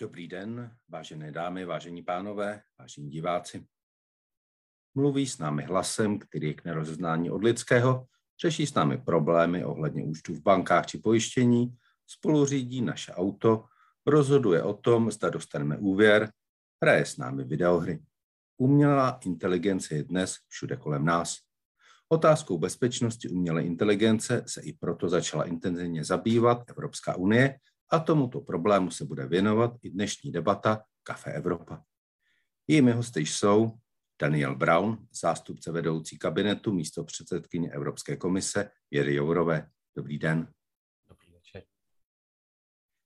Dobrý den, vážené dámy, vážení pánové, vážení diváci. Mluví s námi hlasem, který je k nerozeznání od lidského, řeší s námi problémy ohledně účtů v bankách či pojištění, spolu řídí naše auto, rozhoduje o tom, zda dostaneme úvěr, hraje s námi videohry. Umělá inteligence je dnes všude kolem nás. Otázkou bezpečnosti umělé inteligence se i proto začala intenzivně zabývat Evropská unie a tomuto problému se bude věnovat i dnešní debata Kafe Evropa. Jejími hosty jsou Daniel Brown, zástupce vedoucí kabinetu místo předsedkyně Evropské komise Věry Jourové. Dobrý den. Dobrý večer.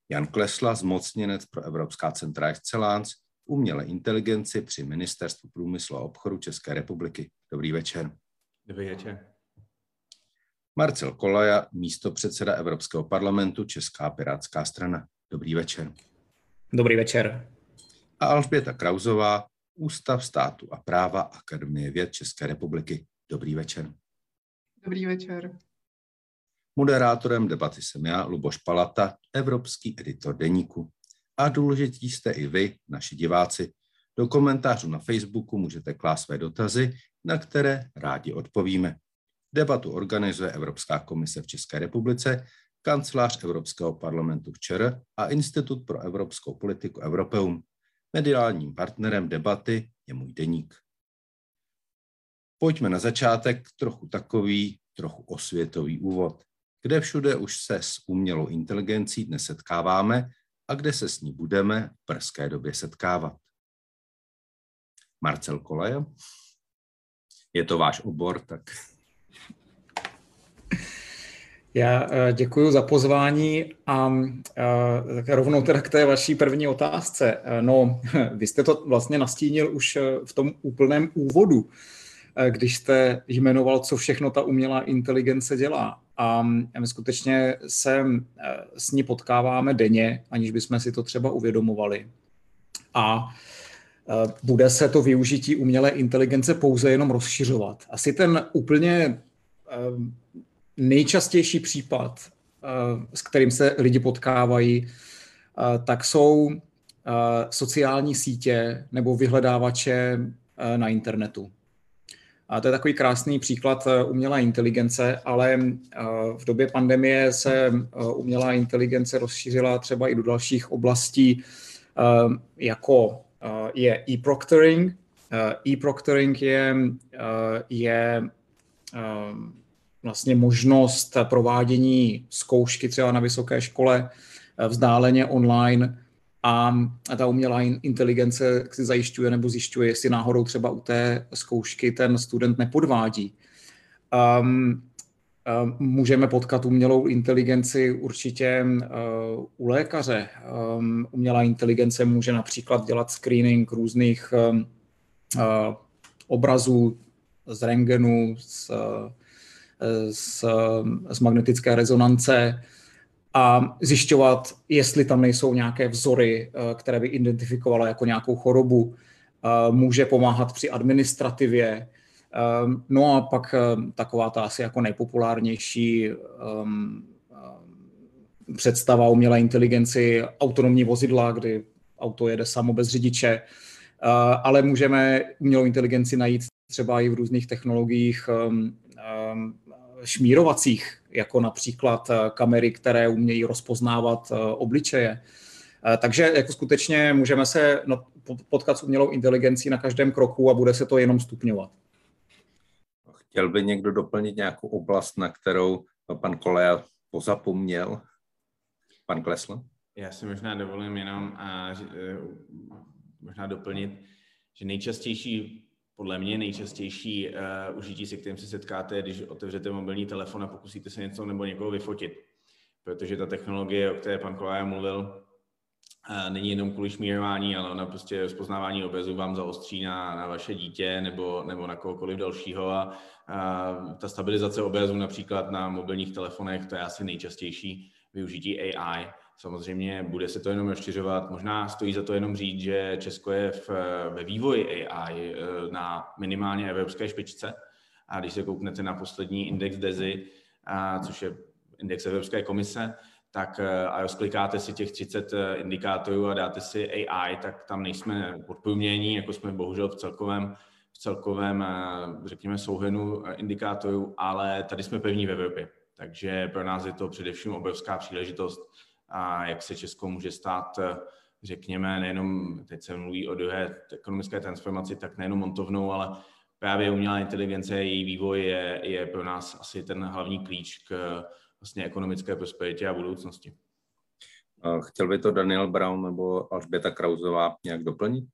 Jan Klesla, zmocněnec pro Evropská centra Excellence, umělé inteligenci při Ministerstvu průmyslu a obchodu České republiky. Dobrý večer. Dobrý večer. Marcel Kolaja, místo předseda Evropského parlamentu Česká pirátská strana. Dobrý večer. Dobrý večer. A Alžběta Krauzová, Ústav státu a práva Akademie věd České republiky. Dobrý večer. Dobrý večer. Moderátorem debaty jsem já, Luboš Palata, evropský editor deníku. A důležití jste i vy, naši diváci. Do komentářů na Facebooku můžete klást své dotazy, na které rádi odpovíme. Debatu organizuje Evropská komise v České republice, kancelář Evropského parlamentu v ČR a Institut pro evropskou politiku Europeum. Mediálním partnerem debaty je můj deník. Pojďme na začátek trochu takový, trochu osvětový úvod. Kde všude už se s umělou inteligencí dnes setkáváme a kde se s ní budeme v brzké době setkávat. Marcel Koleje, je to váš obor, tak já eh, děkuji za pozvání a eh, rovnou teda k té vaší první otázce. Eh, no, vy jste to vlastně nastínil už v tom úplném úvodu, když jste jmenoval, co všechno ta umělá inteligence dělá. A my skutečně se s ní potkáváme denně, aniž bychom si to třeba uvědomovali. A bude se to využití umělé inteligence pouze jenom rozšiřovat. Asi ten úplně nejčastější případ, eh, s kterým se lidi potkávají, eh, tak jsou eh, sociální sítě nebo vyhledávače na internetu. A to je takový krásný příklad umělé inteligence, ale v době pandemie se umělá inteligence rozšířila třeba i do dalších oblastí, jako je e-proctoring. E-proctoring je, je vlastně možnost provádění zkoušky třeba na vysoké škole eh, vzdáleně online a ta umělá inteligence si zajišťuje nebo zjišťuje, jestli náhodou třeba u té zkoušky ten student nepodvádí. Um, Můžeme potkat umělou inteligenci určitě uh, u lékaře. Um, umělá inteligence může například dělat screening různých uh, obrazů z rengenu, z z, z magnetické rezonance a zjišťovat, jestli tam nejsou nějaké vzory, eh, které by identifikovala jako nějakou chorobu. Eh, může pomáhat při administrativě. Eh, no a pak taková ta asi jako nejpopulárnější představa umělé inteligenci, autonomní vozidla, kdy auto jede samo bez řidiče, ale můžeme umělou inteligenci najít třeba i v různých technologiích šmírovacích, jako například eh, kamery, které umějí rozpoznávat eh, obličeje. Eh, takže jako skutečně můžeme se potkat s umělou inteligencí na každém kroku a bude se to jenom stupňovat. Chtěl by někdo doplnit nějakou oblast, na kterou pan Koleja pozapomněl? Pan Klesl? Já si možná dovolím jenom a, možná doplnit, že nejčastější podle mě nejčastější uh, užití, se kterým se setkáte, když otevřete mobilní telefon a pokusíte se něco nebo někoho vyfotit. Protože ta technologie, o které pan Kolája mluvil, uh, není jenom kvůli šmírování, ale ona prostě rozpoznávání obrazu vám zaostří na, na vaše dítě nebo, nebo na kohokoliv dalšího a, a ta stabilizace obrazu například na mobilních telefonech, to je asi nejčastější využití AI. Samozřejmě bude se to jenom rozšiřovat. Možná stojí za to jenom říct, že Česko je v, ve vývoji AI eh, na minimálně evropské špičce. A když se kouknete na poslední index DESI, a, což je index Evropské komise, tak a rozklikáte si těch 30 indikátorů a dáte si AI, tak tam nejsme podprůměrní, jako jsme bohužel v celkovém, v celkovém, řekněme, souhrnu indikátorů, ale tady jsme pevní v Evropě. Takže pro nás je to především obrovská příležitost, a jak se Česko může stát, řekněme, nejenom, teď se mluví o druhé ekonomické transformaci, tak nejenom montovnou, ale právě umělá inteligence, její vývoj je, je pro nás asi ten hlavní klíč k vlastně ekonomické prosperitě a budoucnosti. Chtěl by to Daniel Brown nebo Alžběta Krauzová nějak doplnit?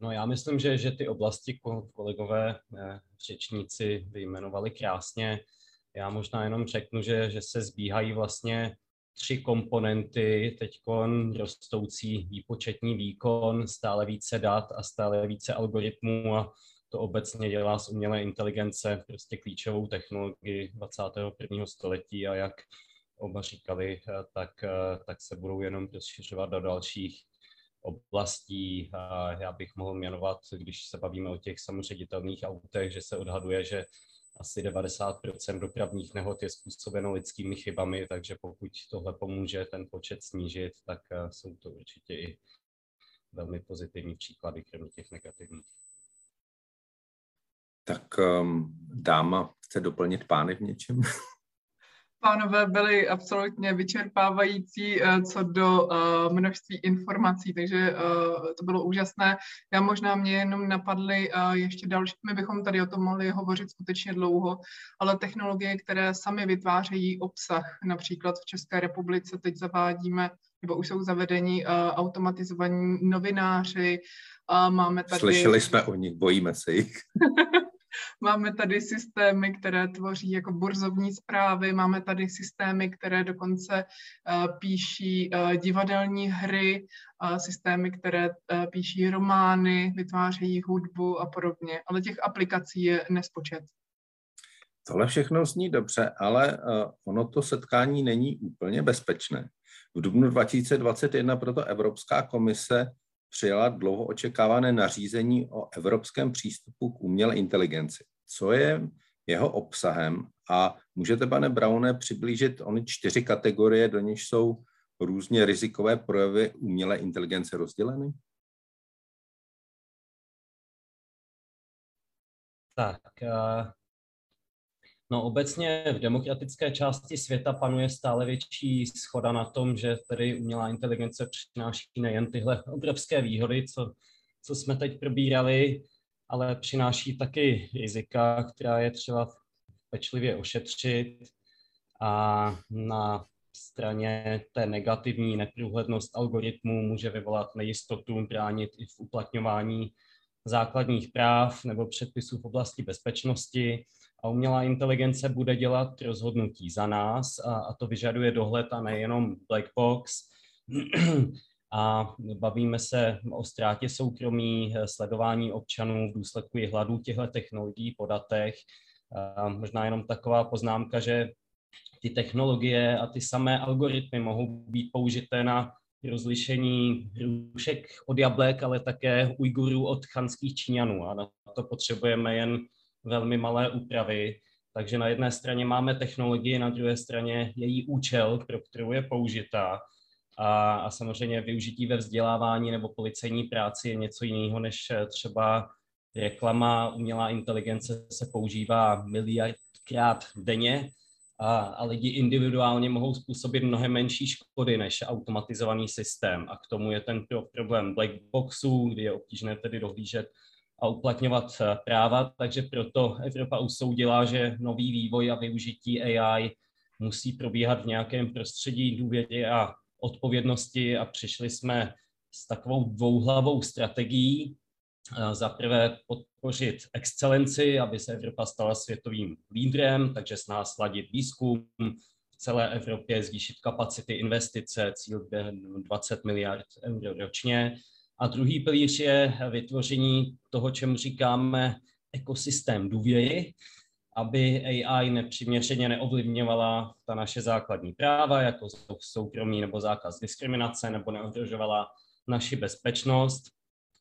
No já myslím, že, že ty oblasti kolegové eh, řečníci vyjmenovali krásně. Já možná jenom řeknu, že, že se zbíhají vlastně tři komponenty, teď rostoucí výpočetní výkon, stále více dat a stále více algoritmů a to obecně dělá z umělé inteligence prostě klíčovou technologii 21. století a jak oba říkali, eh, tak, eh, tak se budou jenom rozšiřovat do dalších oblastí. Já bych mohl jmenovat, když se bavíme o těch samoředitelných autech, že se odhaduje, že asi 90% dopravních nehod je způsobeno lidskými chybami, takže pokud tohle pomůže ten počet snížit, tak eh, jsou to určitě i velmi pozitivní příklady, kromě těch negativních. Tak um, dáma chce doplnit pány v něčem? Pánové byli absolutně vyčerpávající eh, co do eh, množství informací, takže eh, to bylo úžasné. Já možná mě jenom napadly ještě další, my bychom tady o tom mohli hovořit skutečně dlouho, ale technologie, které sami vytvářejí obsah, například v České republice teď zavádíme, nebo už jsou zavedení automatizovaní novináři, máme tady... Slyšeli jsme o nich, bojíme se jich. Máme tady systémy, které tvoří jako burzovní zprávy, máme tady systémy, které dokonce uh, píší uh, divadelní hry, systémy, které uh, píší romány, vytvářejí hudbu a podobně. Ale těch aplikací je nespočet. Tohle všechno zní dobře, ale ono to setkání není úplně bezpečné. V dubnu 2021 proto Evropská komise přijala dlouho očekávané nařízení o evropském přístupu k umělé inteligenci. Co je jeho obsahem a můžete, pane Braune, přiblížit ony čtyři kategorie, do něž jsou různě rizikové projevy umělé inteligence rozděleny? Tak, eh, No obecně v demokratické části světa panuje stále větší schoda na tom, že tedy umělá inteligence přináší nejen tyhle obrovské výhody, co, co jsme teď probírali, ale přináší taky rizika, která je třeba pečlivě ošetřit. A na straně té negativní neprůhlednost algoritmů může vyvolat nejistotu, bránit i v uplatňování základních práv nebo předpisů v oblasti bezpečnosti a umělá inteligence bude dělat rozhodnutí za nás a, a to vyžaduje dohled a nejenom black box. a bavíme se o ztrátě soukromí, sledování občanů v důsledku i hladu těchto technologií po datech. A možná jenom taková poznámka, že ty technologie a ty samé algoritmy mohou být použité na rozlišení hrušek od jablek, ale také Ujgurů od chanských Číňanů. A na to potřebujeme jen velmi malé úpravy. Takže na jedné straně máme technologii, na druhé straně její účel, pro kterou je použitá. A, a samozřejmě využití ve vzdělávání nebo policejní práci je něco jiného, než třeba reklama. Umělá inteligence se používá miliardkrát denně a, a lidi individuálně mohou způsobit mnohem menší škody než automatizovaný systém. A k tomu je ten problém black boxů, kdy je obtížné tedy dohlížet a uplatňovat eh, práva, takže proto Evropa usoudila, že nový vývoj a využití AI musí probíhat v nějakém prostředí důvěry a odpovědnosti a přišli jsme s takovou dvouhlavou strategií. Eh, za prvé podpořit excelenci, aby se Evropa stala světovým lídrem, takže s nás sladit výzkum v celé Evropě, zvýšit kapacity investice, cíl 20 miliard eur ročně a druhý pilíř je vytvoření toho, čemu říkáme ekosystém důvěry, aby AI nepřiměřeně neovlivňovala ta naše základní práva, jako soukromí nebo zákaz diskriminace, nebo neohrožovala naši bezpečnost.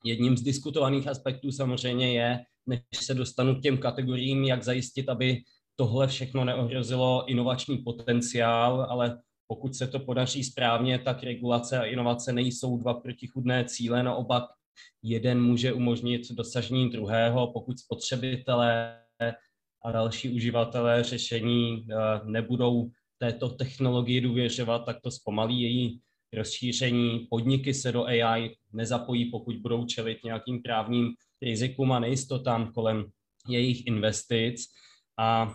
Jedním z diskutovaných aspektů samozřejmě je, než se dostanu k těm kategoriím, jak zajistit, aby tohle všechno neohrozilo inovační potenciál, ale pokud se to podaří správně, tak regulace a inovace nejsou dva protichudné cíle, naopak jeden může umožnit dosažení druhého, pokud spotřebitelé a další uživatelé řešení eh, nebudou této technologii důvěřovat, tak to zpomalí její rozšíření. Podniky se do AI nezapojí, pokud budou čelit nějakým právním rizikům a nejistotám kolem jejich investic. A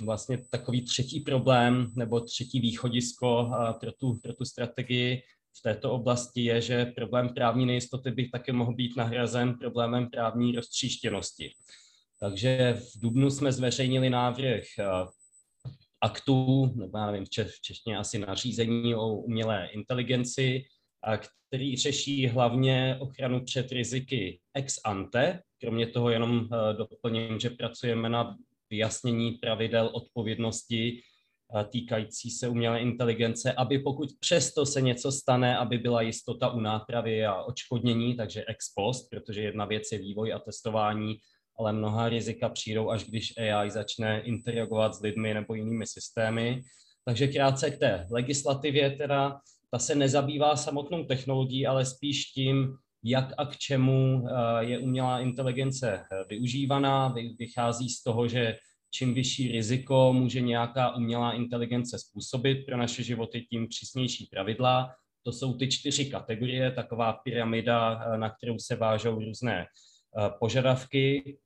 vlastně takový třetí problém nebo třetí východisko pro tu, pro tu strategii v této oblasti je, že problém právní nejistoty by také mohl být nahrazen problémem právní roztříštěnosti. Takže v Dubnu jsme zveřejnili návrh aktů, nebo já nevím, v češtině asi nařízení o umělé inteligenci, který řeší hlavně ochranu před riziky ex ante. Kromě toho jenom doplním, že pracujeme na vyjasnění pravidel odpovědnosti týkající se umělé inteligence, aby pokud přesto se něco stane, aby byla jistota u nápravy a odškodnění, takže ex post, protože jedna věc je vývoj a testování, ale mnoha rizika přijdou, až když AI začne interagovat s lidmi nebo jinými systémy. Takže krátce k té legislativě teda, ta se nezabývá samotnou technologií, ale spíš tím, jak a k čemu eh, je umělá inteligence eh, využívaná. Vychází z toho, že čím vyšší riziko může nějaká umělá inteligence způsobit pro naše životy, tím přísnější pravidla. To jsou ty čtyři kategorie, taková pyramida, eh, na kterou se vážou různé požadavky.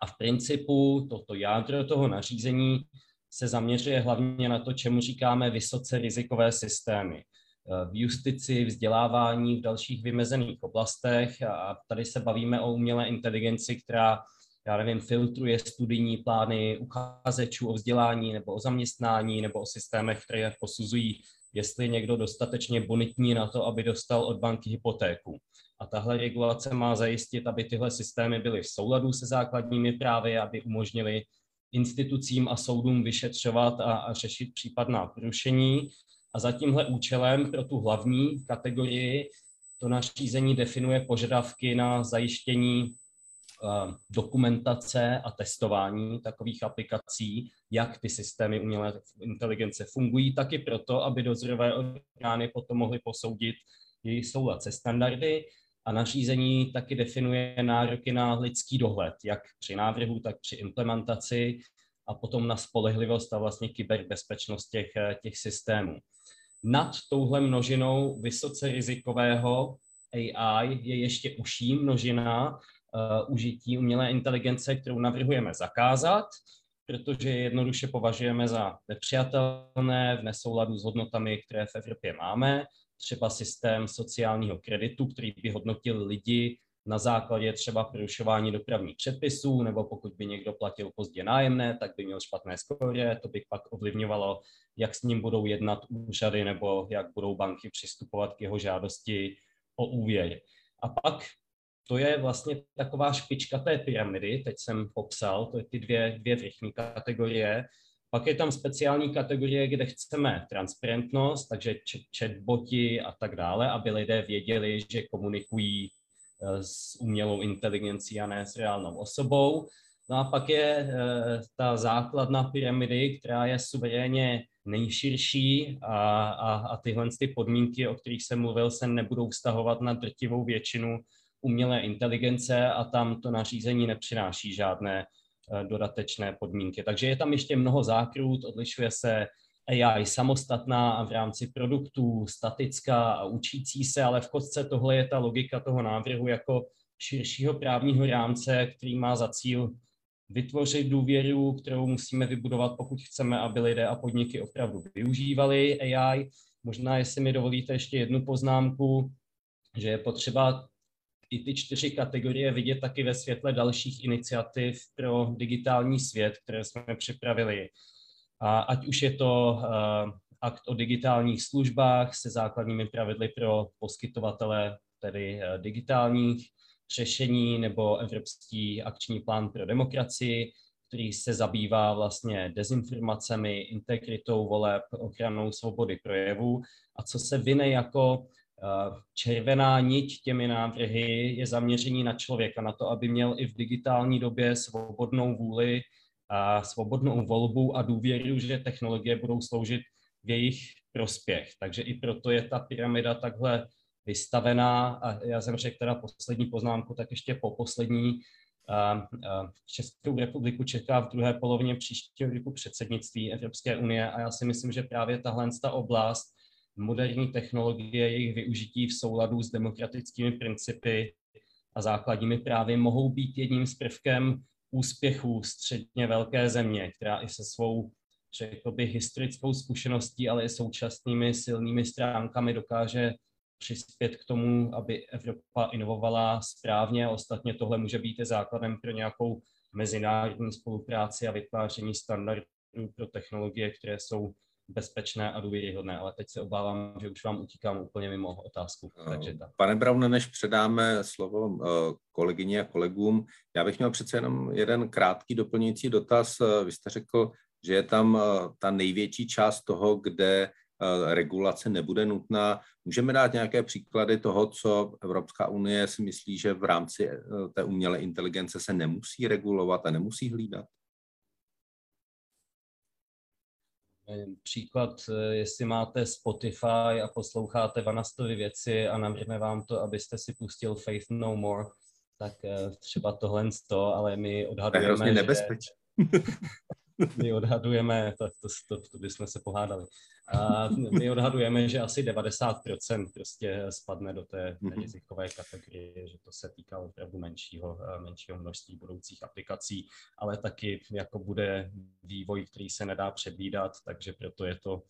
A v principu toto jádro toho nařízení se zaměřuje hlavně na to, čemu říkáme vysoce rizikové systémy v justici, vzdělávání, v dalších vymezených oblastech. A tady se bavíme o umělé inteligenci, která, já nevím, filtruje studijní plány uchazečů o vzdělání nebo o zaměstnání nebo o systémech, které posuzují, jestli je někdo dostatečně bonitní na to, aby dostal od banky hypotéku. A tahle regulace má zajistit, aby tyhle systémy byly v souladu se základními právy, aby umožnili institucím a soudům vyšetřovat a, a řešit případná porušení a za tímhle účelem pro tu hlavní kategorii to nařízení definuje požadavky na zajištění uh, dokumentace a testování takových aplikací, jak ty systémy umělé inteligence fungují, taky proto, aby dozorové orgány potom mohly posoudit jejich soulad se standardy a nařízení taky definuje nároky na lidský dohled, jak při návrhu, tak při implementaci a potom na spolehlivost a vlastně kyberbezpečnost těch, těch systémů. Nad touhle množinou vysoce rizikového AI je ještě užší množina uh, užití umělé inteligence, kterou navrhujeme zakázat, protože jednoduše považujeme za nepřijatelné v nesouladu s hodnotami, které v Evropě máme, třeba systém sociálního kreditu, který by hodnotil lidi na základě třeba porušování dopravních předpisů, nebo pokud by někdo platil pozdě nájemné, tak by měl špatné skóre, to by pak ovlivňovalo, jak s ním budou jednat úřady, nebo jak budou banky přistupovat k jeho žádosti o úvěr. A pak to je vlastně taková špička té pyramidy, teď jsem popsal, to je ty dvě, dvě vrchní kategorie. Pak je tam speciální kategorie, kde chceme transparentnost, takže chatboti a tak dále, aby lidé věděli, že komunikují s umělou inteligencí a ne s reálnou osobou. No a pak je eh, ta základna pyramidy, která je suverénně nejširší a, a, a tyhle ty podmínky, o kterých jsem mluvil, se nebudou vztahovat na drtivou většinu umělé inteligence a tam to nařízení nepřináší žádné eh, dodatečné podmínky. Takže je tam ještě mnoho zákrut, odlišuje se AI samostatná a v rámci produktů statická a učící se, ale v kostce tohle je ta logika toho návrhu jako širšího právního rámce, který má za cíl vytvořit důvěru, kterou musíme vybudovat, pokud chceme, aby lidé a podniky opravdu využívali AI. Možná, jestli mi dovolíte ještě jednu poznámku, že je potřeba i ty čtyři kategorie vidět taky ve světle dalších iniciativ pro digitální svět, které jsme připravili a ať už je to uh, akt o digitálních službách se základními pravidly pro poskytovatele, tedy uh, digitálních řešení, nebo Evropský akční plán pro demokracii, který se zabývá vlastně dezinformacemi, integritou voleb, ochranou svobody projevu. A co se vyne jako eh, červená niť těmi návrhy je zaměření na člověka, na to, aby měl i v digitální době svobodnou vůli a svobodnou volbu a důvěru, že technologie budou sloužit v jejich prospěch. Takže i proto je ta pyramida takhle vystavená a já jsem řekl teda poslední poznámku, tak ještě po poslední. Českou republiku čeká v druhé polovině příštího roku předsednictví Evropské unie a já si myslím, že právě tahle ta oblast moderní technologie, jejich využití v souladu s demokratickými principy a základními právy mohou být jedním z prvkem úspěchů středně velké země, která i se svou, řekl bych, historickou zkušeností, ale i současnými silnými stránkami dokáže přispět k tomu, aby Evropa inovovala správně. Ostatně tohle může být i základem pro nějakou mezinárodní spolupráci a vytváření standardů pro technologie, které jsou bezpečné a důvěryhodné, ale teď se obávám, že už vám utíkám úplně mimo otázku. Takže tak. Pane Braune, než předáme slovo eh, kolegyně a kolegům, já bych měl přece jenom jeden krátký doplňující dotaz. Eh, vy jste řekl, že je tam eh, ta největší část toho, kde regulace nebude nutná. Můžeme dát nějaké příklady toho, co Evropská unie si myslí, že v rámci té umělé inteligence se nemusí regulovat a nemusí hlídat? Příklad, eh, jestli máte Spotify a posloucháte Vanastovy věci a navrhne vám to, abyste si pustil Faith No More, tak eh, třeba tohle z to, ale my odhadujeme, to je nebezpečné. my odhadujeme, to, to, to, to bychom se pohádali, a my odhadujeme, že asi 90% prostě spadne do té mhm. rizikové kategorie, že to se týká opravdu menšího, menšího množství budoucích aplikací, ale taky jako bude vývoj, který se nedá předvídat, takže proto je to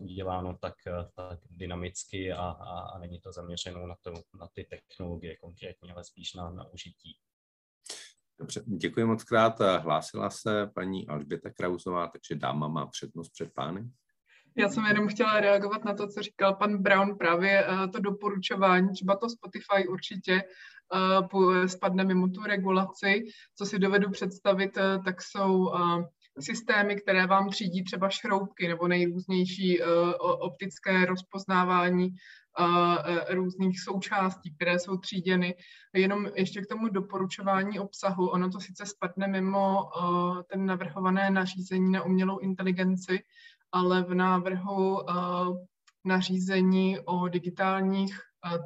uděláno tak, tak dynamicky a, a, a není to zaměřeno na, to, na ty technologie konkrétně, ale spíš na, na užití. Dobře, děkuji moc krát. Hlásila se paní Alžběta Krausová, takže dáma má přednost před pány. Já jsem jenom chtěla reagovat na to, co říkal pan Brown, právě uh, to doporučování, třeba to Spotify určitě uh, spadne mimo tu regulaci. Co si dovedu představit, uh, tak jsou systémy, které vám třídí třeba šroubky nebo nejrůznější optické rozpoznávání různých součástí, které jsou tříděny. Jenom ještě k tomu doporučování obsahu. Ono to sice spadne mimo ten navrhované nařízení na umělou inteligenci, ale v návrhu nařízení o digitálních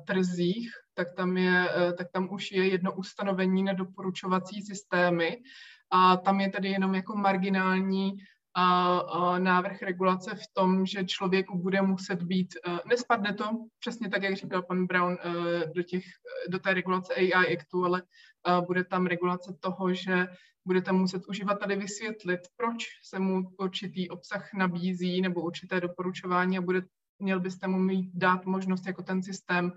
trzích, tak tam, je, tak tam už je jedno ustanovení na doporučovací systémy a tam je tedy jenom jako marginální návrh regulace v tom, že člověku bude muset být, uh, nespadne to, přesně tak, jak říkal pan Brown, uh, do, těch, do té regulace AI Actu, ale uh, bude tam regulace toho, že budete muset uživateli vysvětlit, proč se mu určitý obsah nabízí nebo určité doporučování a bude, měl byste mu mít dát možnost jako ten systém,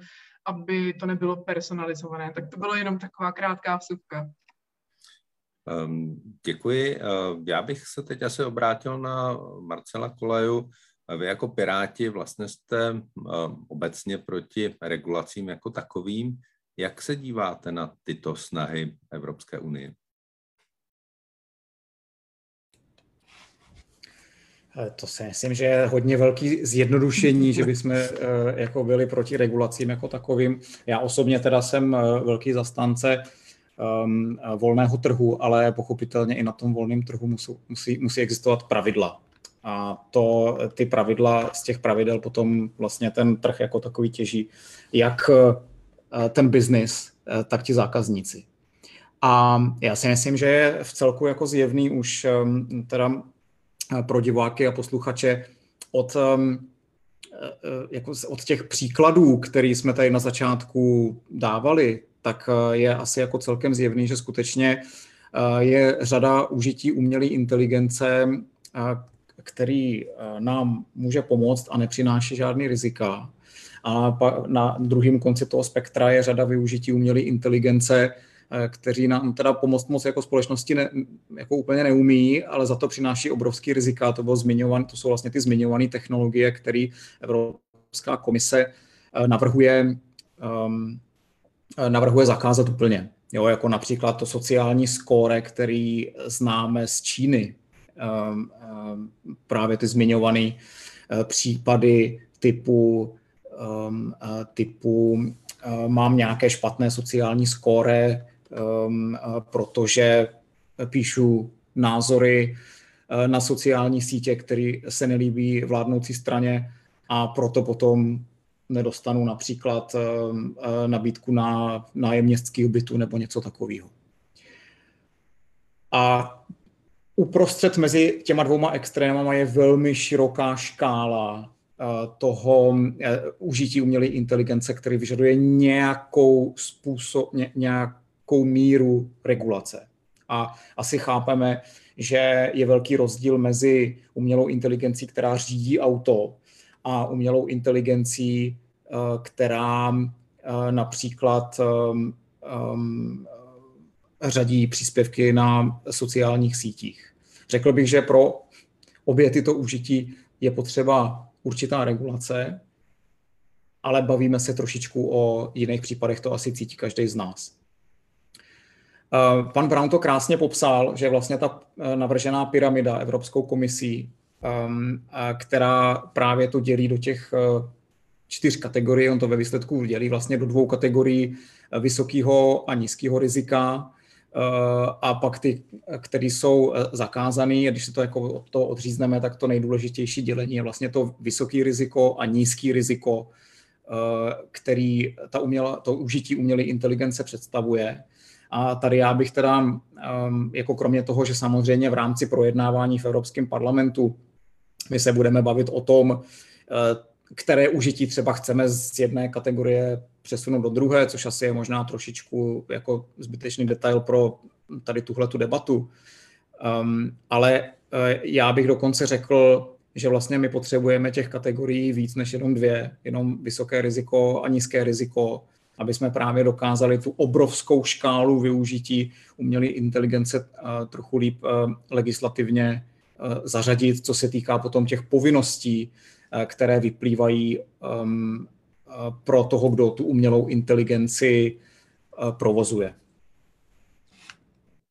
aby to nebylo personalizované. Tak to bylo jenom taková krátká vsupka. Um, děkuji. Uh, já bych se teď asi obrátil na Marcela Koleju. Vy jako Piráti vlastně jste uh, obecně proti regulacím jako takovým. Jak se díváte na tyto snahy Evropské unie? Eh, to si myslím, že je hodně velký zjednodušení, že bychom eh, jako byli proti regulacím jako takovým. Já osobně teda jsem eh, velký zastánce um, volného trhu, ale pochopitelně i na tom volném trhu musí, musí, musí existovat pravidla. A to, ty pravidla, z těch pravidel potom vlastně ten trh jako takový těží, jak ten biznis, tak ti zákazníci. A já si myslím, že je v celku jako zjevný už ehm, teda pro diváky a posluchače od, um, jako od těch příkladů, které jsme tady na začátku dávali, tak e, je asi jako celkem zjevný, že skutečně je řada užití umělé inteligence, který nám může pomoct a nepřináší žádný rizika. A na druhém konci toho spektra je řada využití umělé inteligence, Eh, kteří nám teda pomoct moc jako společnosti ne, jako úplně neumí, ale za to přináší obrovský rizika. To, bylo zmiňovan, to jsou vlastně ty zmiňované technologie, které Evropská komise eh, navrhuje, um, navrhuje zakázat úplně. Jo, jako například to sociální skóre, který známe z Číny. Um, um, právě ty zmiňované uh, případy typu, um, uh, typu mám nějaké špatné sociální skóre, protože píšu názory na sociální sítě, které se nelíbí vládnoucí straně a proto potom nedostanu například nabídku na nájem městského bytu nebo něco takového. A uprostřed mezi těma dvouma extrémama je velmi široká škála eh, toho eh, užití umělé inteligence, který vyžaduje nějakou způsob, ně, nějakou míru regulace. A asi chápeme, že je velký rozdíl mezi umělou inteligencí, která řídí auto, a umělou inteligencí, eh, která například řadí příspěvky na sociálních sítích. Řekl bych, že pro obě tyto užití je potřeba určitá regulace, ale bavíme se trošičku o jiných případech, to asi cítí každý z nás. Eh, pan Brown to krásně popsal, že vlastně ta eh, navržená pyramida Evropskou komisí, která právě to dělí do těch eh, čtyř kategorií, on to ve výsledku dělí vlastně do dvou kategorií vysokého a nízkého rizika, a pak ty, které jsou eh, zakázané, když se to jako od toho odřízneme, tak to nejdůležitější dělení je vlastně to vysoké riziko a nízký riziko, eh, který ta uměla, to užití umělé inteligence představuje. A tady já bych teda, ehm, jako kromě toho, že samozřejmě v rámci projednávání v Evropském parlamentu my se budeme bavit o tom, eh, které užití třeba chceme z jedné kategorie přesunout do druhé, což asi je možná trošičku jako zbytečný detail pro tady tuhle tu debatu. Um, ale uh, já bych dokonce řekl, že vlastně my potřebujeme těch kategorií víc než jenom dvě, jenom vysoké riziko a nízké riziko, aby jsme právě dokázali tu obrovskou škálu využití umělé inteligence uh, trochu líp uh, legislativně uh, zařadit, co se týká potom těch povinností, které vyplývají um, pro toho, kdo tu umělou inteligenci eh, provozuje.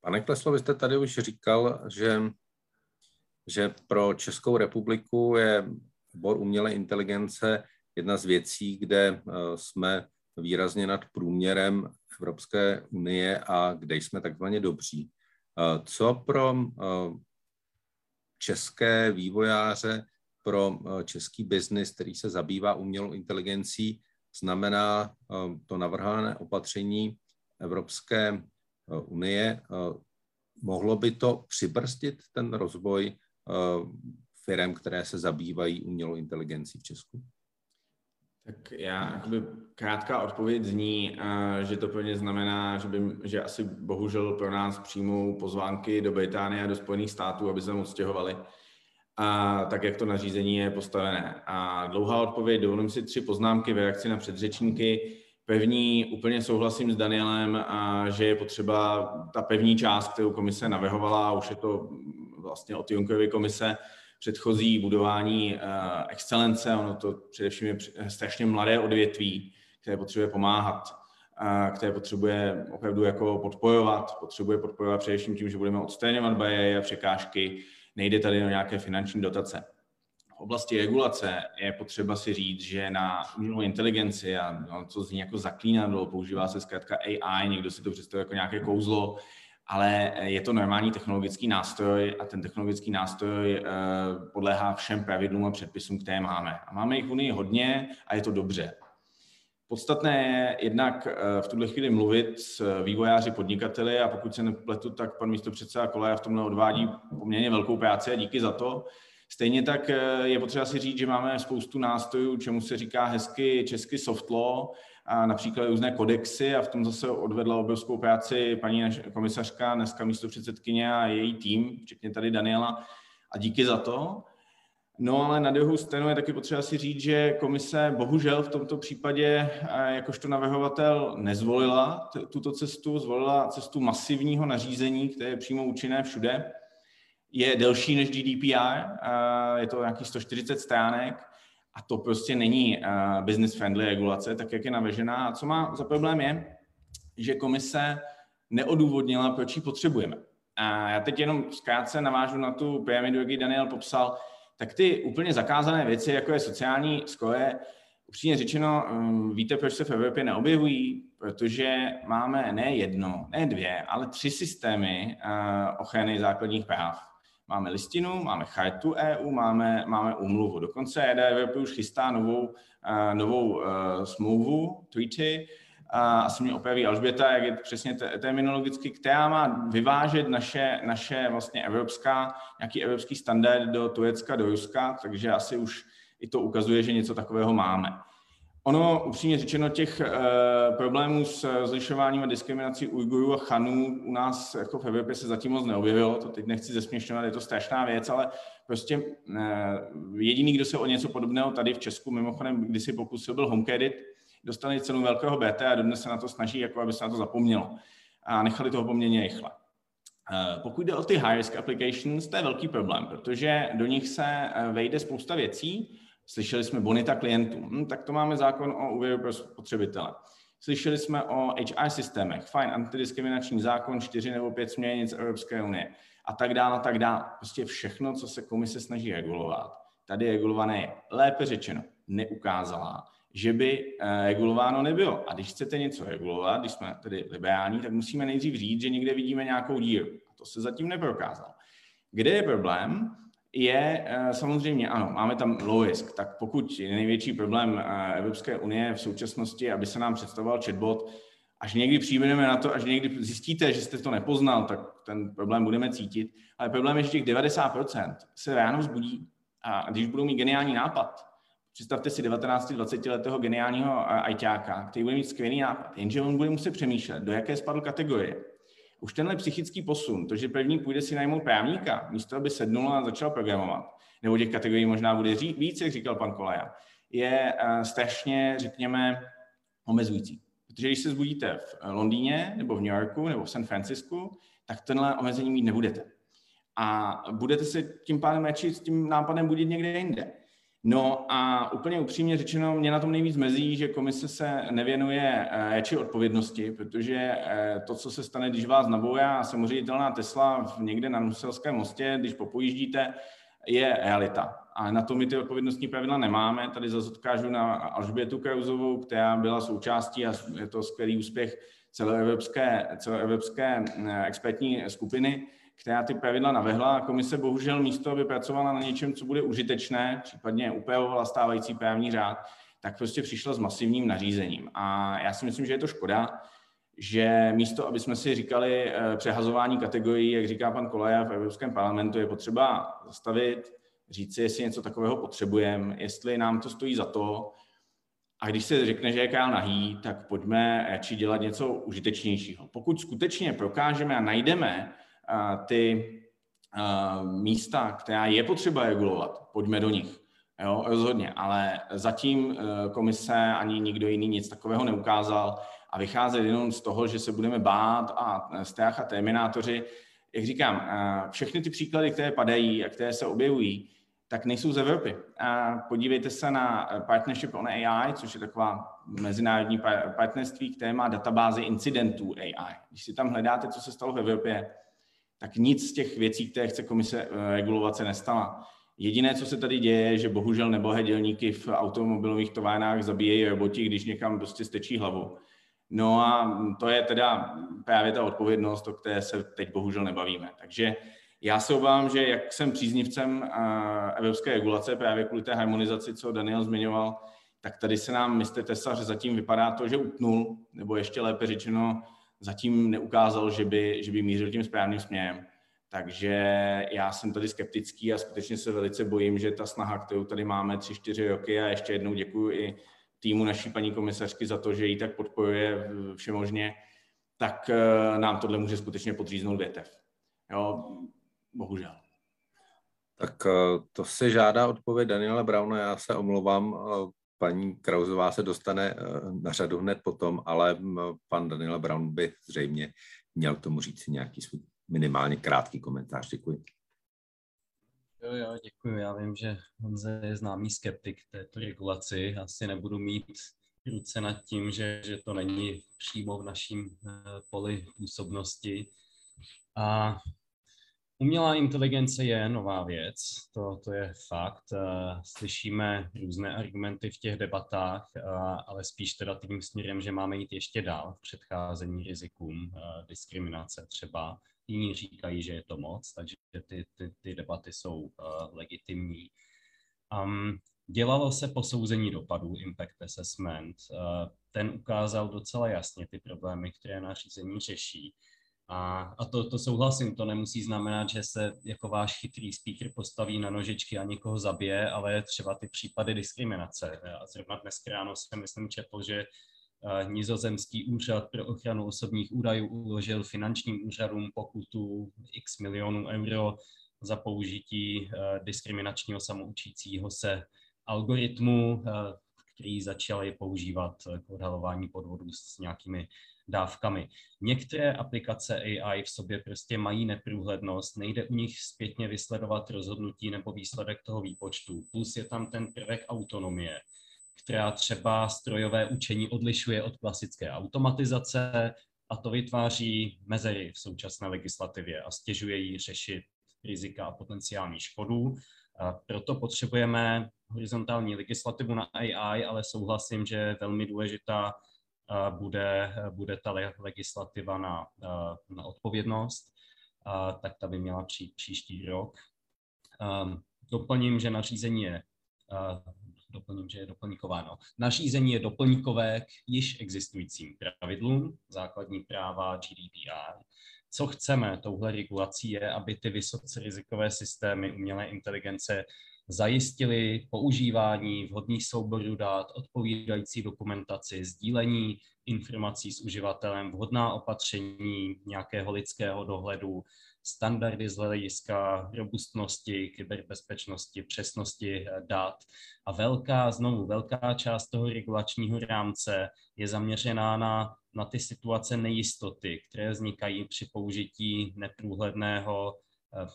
Pane Kleslo, vy jste tady už říkal, že, že pro Českou republiku je obor umělé inteligence jedna z věcí, kde eh, jsme výrazně nad průměrem Evropské unie a kde jsme takzvaně dobří. Eh, co pro české vývojáře pro eh, český biznis, který se zabývá umělou inteligencí, znamená eh, to navrhované opatření Evropské eh, unie. Mohlo by to přibrzdit ten rozvoj firm, které se zabývají umělou inteligencí v Česku? Tak já, jakoby krátká odpověď zní, že to plně znamená, že, by, že asi bohužel pro nás přijmou pozvánky do Británie a do Spojených států, aby se odstěhovali a tak, jak to nařízení je postavené. A dlouhá odpověď, dovolím si tři poznámky v reakci na předřečníky. Pevní, úplně souhlasím s Danielem, a že je potřeba ta pevní část, kterou komise navrhovala, už je to vlastně od Junckerovy komise, předchozí budování uh, excelence, ono to především je strašně mladé odvětví, které potřebuje pomáhat, uh, které potřebuje opravdu jako podporovat, potřebuje podporovat především tím, že budeme odstraňovat bariéry a překážky, nejde tady o nějaké finanční dotace. V oblasti regulace je potřeba si říct, že na umělou inteligenci, a to zní jako zaklínadlo, používá se zkrátka AI, někdo si to představuje jako nějaké kouzlo, ale je to normální technologický nástroj a ten technologický nástroj eh, podléhá všem pravidlům a předpisům, které máme. A máme jich v Unii hodně a je to dobře. Podstatné je jednak eh, v tuhle chvíli mluvit s vývojáři podnikateli a pokud se nepletu, tak pan místopředseda Koleja v tomhle odvádí poměrně velkou práci a díky za to. Stejně tak eh, je potřeba si říct, že máme spoustu nástrojů, čemu se říká hezky česky soft law, a například různé kodexy a v tom zase odvedla obrovskou práci paní komisařka, dneska místo předsedkyně a její tým, včetně tady Daniela, a díky za to. No ale na druhou stranu je taky potřeba si říct, že komise bohužel v tomto případě jakožto navrhovatel nezvolila tuto cestu, zvolila cestu masivního nařízení, které je přímo účinné všude. Je delší než GDPR, je to nějakých 140 stránek a to prostě není business friendly regulace, tak jak je navržená. A co má za problém je, že komise neodůvodnila, proč ji potřebujeme. A já teď jenom zkrátce navážu na tu pyramidu, jak ji Daniel popsal, tak ty úplně zakázané věci, jako je sociální skoje, upřímně řečeno, um, víte, proč se v Evropě neobjevují? protože máme ne jedno, ne dvě, ale tři systémy uh, ochrany základních práv. Máme listinu, máme chartu EU, máme, máme umluvu. Dokonce EDV už chystá novou, uh, novou uh, smlouvu, treaty, a asi mě opraví Alžběta, jak je přesně terminologicky, která má vyvážet naše, naše vlastně evropská, nějaký evropský standard do Turecka, do Ruska, takže asi už i to ukazuje, že něco takového máme. Ono, upřímně řečeno, těch uh, problémů s rozlišováním a diskriminací Ujgurů a Chanů u nás jako v Evropě se zatím moc neobjevilo, to teď nechci zesměšňovat, je to strašná věc, ale prostě uh, jediný, kdo se o něco podobného tady v Česku mimochodem kdysi pokusil, byl HomeCredit, dostali cenu velkého BT a dodnes se na to snaží, jako aby se na to zapomnělo. A nechali toho poměrně rychle. Pokud jde o ty high risk applications, to je velký problém, protože do nich se vejde spousta věcí, Slyšeli jsme bonita klientů, hm, tak to máme zákon o úvěru pro spotřebitele. Slyšeli jsme o HR systémech, fajn, antidiskriminační zákon, čtyři nebo pět směrnic Evropské unie a tak dále, a tak dále. Prostě všechno, co se komise snaží regulovat, tady regulované je. Lépe řečeno, neukázala, že by eh, regulováno nebylo. A když chcete něco regulovat, když jsme tedy liberální, tak musíme nejdřív říct, že někde vidíme nějakou díru. A to se zatím neprokázalo. Kde je problém? Je eh, samozřejmě, ano, máme tam low risk, tak pokud je největší problém eh, Evropské unie v současnosti, aby se nám představoval chatbot, až někdy přijdeme na to, až někdy zjistíte, že jste to nepoznal, tak ten problém budeme cítit. Ale problém je, že těch 90% se ráno vzbudí a když budou mít geniální nápad, představte si 19-20 letého geniálního eh, ajťáka, který bude mít skvělý nápad, jenže on bude muset přemýšlet, do jaké spadl kategorie už tenhle psychický posun, to, že první půjde si najmout právníka, místo aby sednul a začal programovat, nebo těch kategorií možná bude víc, jak říkal pan Kolaja, je uh, strašně, řekněme, omezující. Protože když se zbudíte v Londýně, nebo v New Yorku, nebo v San Francisku, tak tenhle omezení mít nebudete. A budete se tím pádem radši s tím nápadem budit někde jinde. No a úplně upřímně řečeno, mě na tom nejvíc mezí, že komise se nevěnuje či odpovědnosti, protože eh, to, co se stane, když vás naboujá samoředitelná Tesla někde na Nuselském mostě, když popojíždíte, je realita. A na to my ty odpovědnostní pravidla nemáme. Tady zase odkážu na Alžbětu Krauzovou, která byla součástí a je to skvělý úspěch celoevropské, celoevropské eh, expertní skupiny, která ty pravidla navehla a komise bohužel místo, aby pracovala na něčem, co bude užitečné, případně upravovala stávající právní řád, tak prostě přišla s masivním nařízením. A já si myslím, že je to škoda, že místo, aby jsme si říkali eh, přehazování kategorií, jak říká pan Koleja v Evropském parlamentu, je potřeba zastavit, říct si, jestli něco takového potřebujeme, jestli nám to stojí za to. A když se řekne, že je král nahý, tak pojďme radši dělat něco užitečnějšího. Pokud skutečně prokážeme a najdeme ty místa, která je potřeba regulovat, pojďme do nich. Jo, rozhodně, ale zatím e, komise ani nikdo jiný nic takového neukázal a vycházet jenom z toho, že se budeme bát a strach a terminátoři, jak říkám, e, všechny ty příklady, které padají a které se objevují, tak nejsou z Evropy. A podívejte se na Partnership on AI, což je taková mezinárodní partnerství, které má databázi incidentů AI. Když si tam hledáte, co se stalo v Evropě, tak nic z těch věcí, které chce komise eh, regulovat, se nestala. Jediné, co se tady děje, je, že bohužel nebohé dělníky v automobilových továrnách zabíjejí roboti, když někam prostě stečí hlavu. No a to je teda právě ta odpovědnost, o které se teď bohužel nebavíme. Takže já se obávám, že jak jsem příznivcem eh, evropské regulace právě kvůli té harmonizaci, co Daniel zmiňoval, tak tady se nám mistr Tesař zatím vypadá to, že utnul, nebo ještě lépe řečeno, zatím neukázal, že by, že by mířil tím správným směrem. Takže já jsem tady skeptický a skutečně se velice bojím, že ta snaha, kterou tady máme tři, čtyři roky a ještě jednou děkuji i týmu naší paní komisařky za to, že ji tak podporuje všemožně, tak eh, nám tohle může skutečně podříznout větev. Jo, bohužel. Tak eh, to se žádá odpověď Daniela Brauna, já se omlouvám, eh, paní Krauzová se dostane eh, na řadu hned potom, ale pan Daniel Brown by zřejmě měl k tomu říct nějaký svůj minimálně krátký komentář. Děkuji. Jo, jo, děkuji. Já vím, že Honze je známý skeptik této regulaci. Asi nebudu mít ruce nad tím, že, že to není přímo v naším uh, poli působnosti. A Umělá inteligence je nová věc, to, to je fakt. Slyšíme různé argumenty v těch debatách, ale spíš teda tím směrem, že máme jít ještě dál v předcházení rizikům diskriminace třeba. Jiní říkají, že je to moc, takže ty, ty, ty debaty jsou legitimní. Um, dělalo se posouzení dopadů, impact assessment. Ten ukázal docela jasně ty problémy, které nařízení řeší a, a to, to souhlasím, to nemusí znamenat, že se jako váš chytrý speaker postaví na nožičky a někoho zabije, ale třeba ty případy diskriminace. A zrovna dnes ráno jsem, myslím, četl, že uh, nizozemský úřad pro ochranu osobních údajů uložil finančním úřadům pokutu x milionů euro za použití uh, diskriminačního samoučícího se algoritmu, uh, který začali používat k odhalování podvodů s nějakými dávkami. Některé aplikace AI v sobě prostě mají neprůhlednost, nejde u nich zpětně vysledovat rozhodnutí nebo výsledek toho výpočtu. Plus je tam ten prvek autonomie, která třeba strojové učení odlišuje od klasické automatizace a to vytváří mezery v současné legislativě a stěžuje jí řešit rizika a potenciální škodu. A proto potřebujeme horizontální legislativu na AI, ale souhlasím, že je velmi důležitá bude, bude ta legislativa na, na odpovědnost, tak ta by měla přijít příští rok. Doplním, že nařízení je doplním, že je doplňkováno. Nařízení je doplňkové k již existujícím pravidlům, základní práva GDPR. Co chceme touhle regulací je, aby ty vysoce rizikové systémy umělé inteligence zajistili používání vhodných souborů dát, odpovídající dokumentaci, sdílení informací s uživatelem, vhodná opatření nějakého lidského dohledu, standardy z hlediska robustnosti, kyberbezpečnosti, přesnosti dat. A velká, znovu, velká část toho regulačního rámce je zaměřená na, na ty situace nejistoty, které vznikají při použití neprůhledného Eh,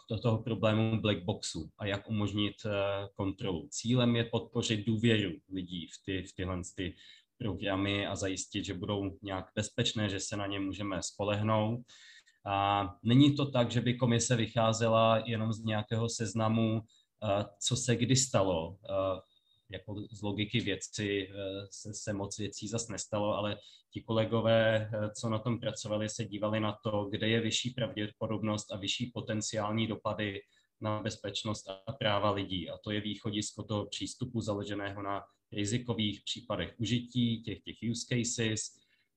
do toho problému black boxu a jak umožnit eh, kontrolu. Cílem je podpořit důvěru lidí v, ty, v tyhle ty programy a zajistit, že budou nějak bezpečné, že se na ně můžeme spolehnout. A není to tak, že by komise vycházela jenom z nějakého seznamu, eh, co se kdy stalo jako z logiky věci eh, se, se moc věcí zas nestalo, ale ti kolegové, eh, co na tom pracovali, se dívali na to, kde je vyšší pravděpodobnost a vyšší potenciální dopady na bezpečnost a práva lidí. A to je východisko toho přístupu založeného na rizikových případech užití, těch, těch use cases.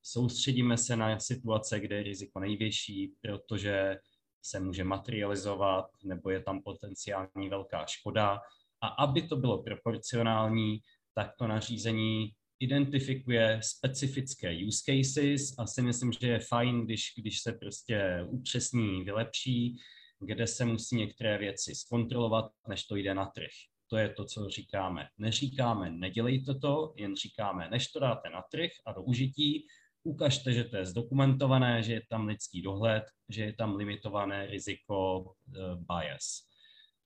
Soustředíme se na situace, kde je riziko největší, protože se může materializovat nebo je tam potenciální velká škoda a aby to bylo proporcionální, tak to nařízení identifikuje specifické use cases a si myslím, že je fajn, když, když se prostě upřesní, vylepší, kde se musí některé věci zkontrolovat, než to jde na trh. To je to, co říkáme. Neříkáme, nedělejte to, jen říkáme, než to dáte na trh a do užití, ukažte, že to je zdokumentované, že je tam lidský dohled, že je tam limitované riziko uh, bias.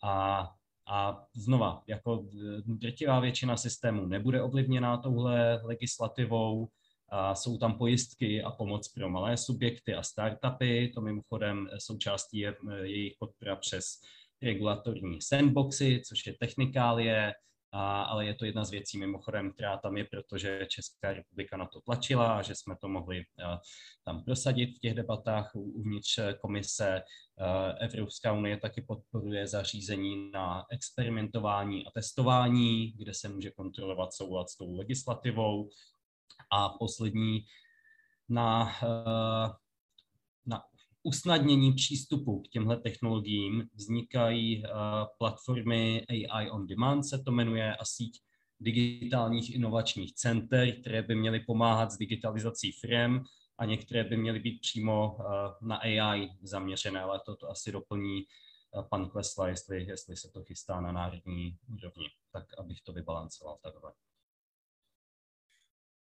A a znova, jako drtivá většina systémů nebude ovlivněná touhle legislativou, a jsou tam pojistky a pomoc pro malé subjekty a startupy, to mimochodem součástí je jejich podpora přes regulatorní sandboxy, což je technikálie, a, ale je to jedna z věcí mimochodem, která tam je, protože Česká republika na to tlačila že jsme to mohli a, tam prosadit v těch debatách uvnitř komise. A, Evropská unie taky podporuje zařízení na experimentování a testování, kde se může kontrolovat soulad s tou legislativou. A poslední na usnadnění přístupu k těmhle technologiím vznikají uh, platformy AI on Demand, se to jmenuje, a síť digitálních inovačních center, které by měly pomáhat s digitalizací firm a některé by měly být přímo uh, na AI zaměřené, ale to, to asi doplní uh, pan Klesla, jestli, jestli se to chystá na národní úrovni, tak abych to vybalancoval takhle.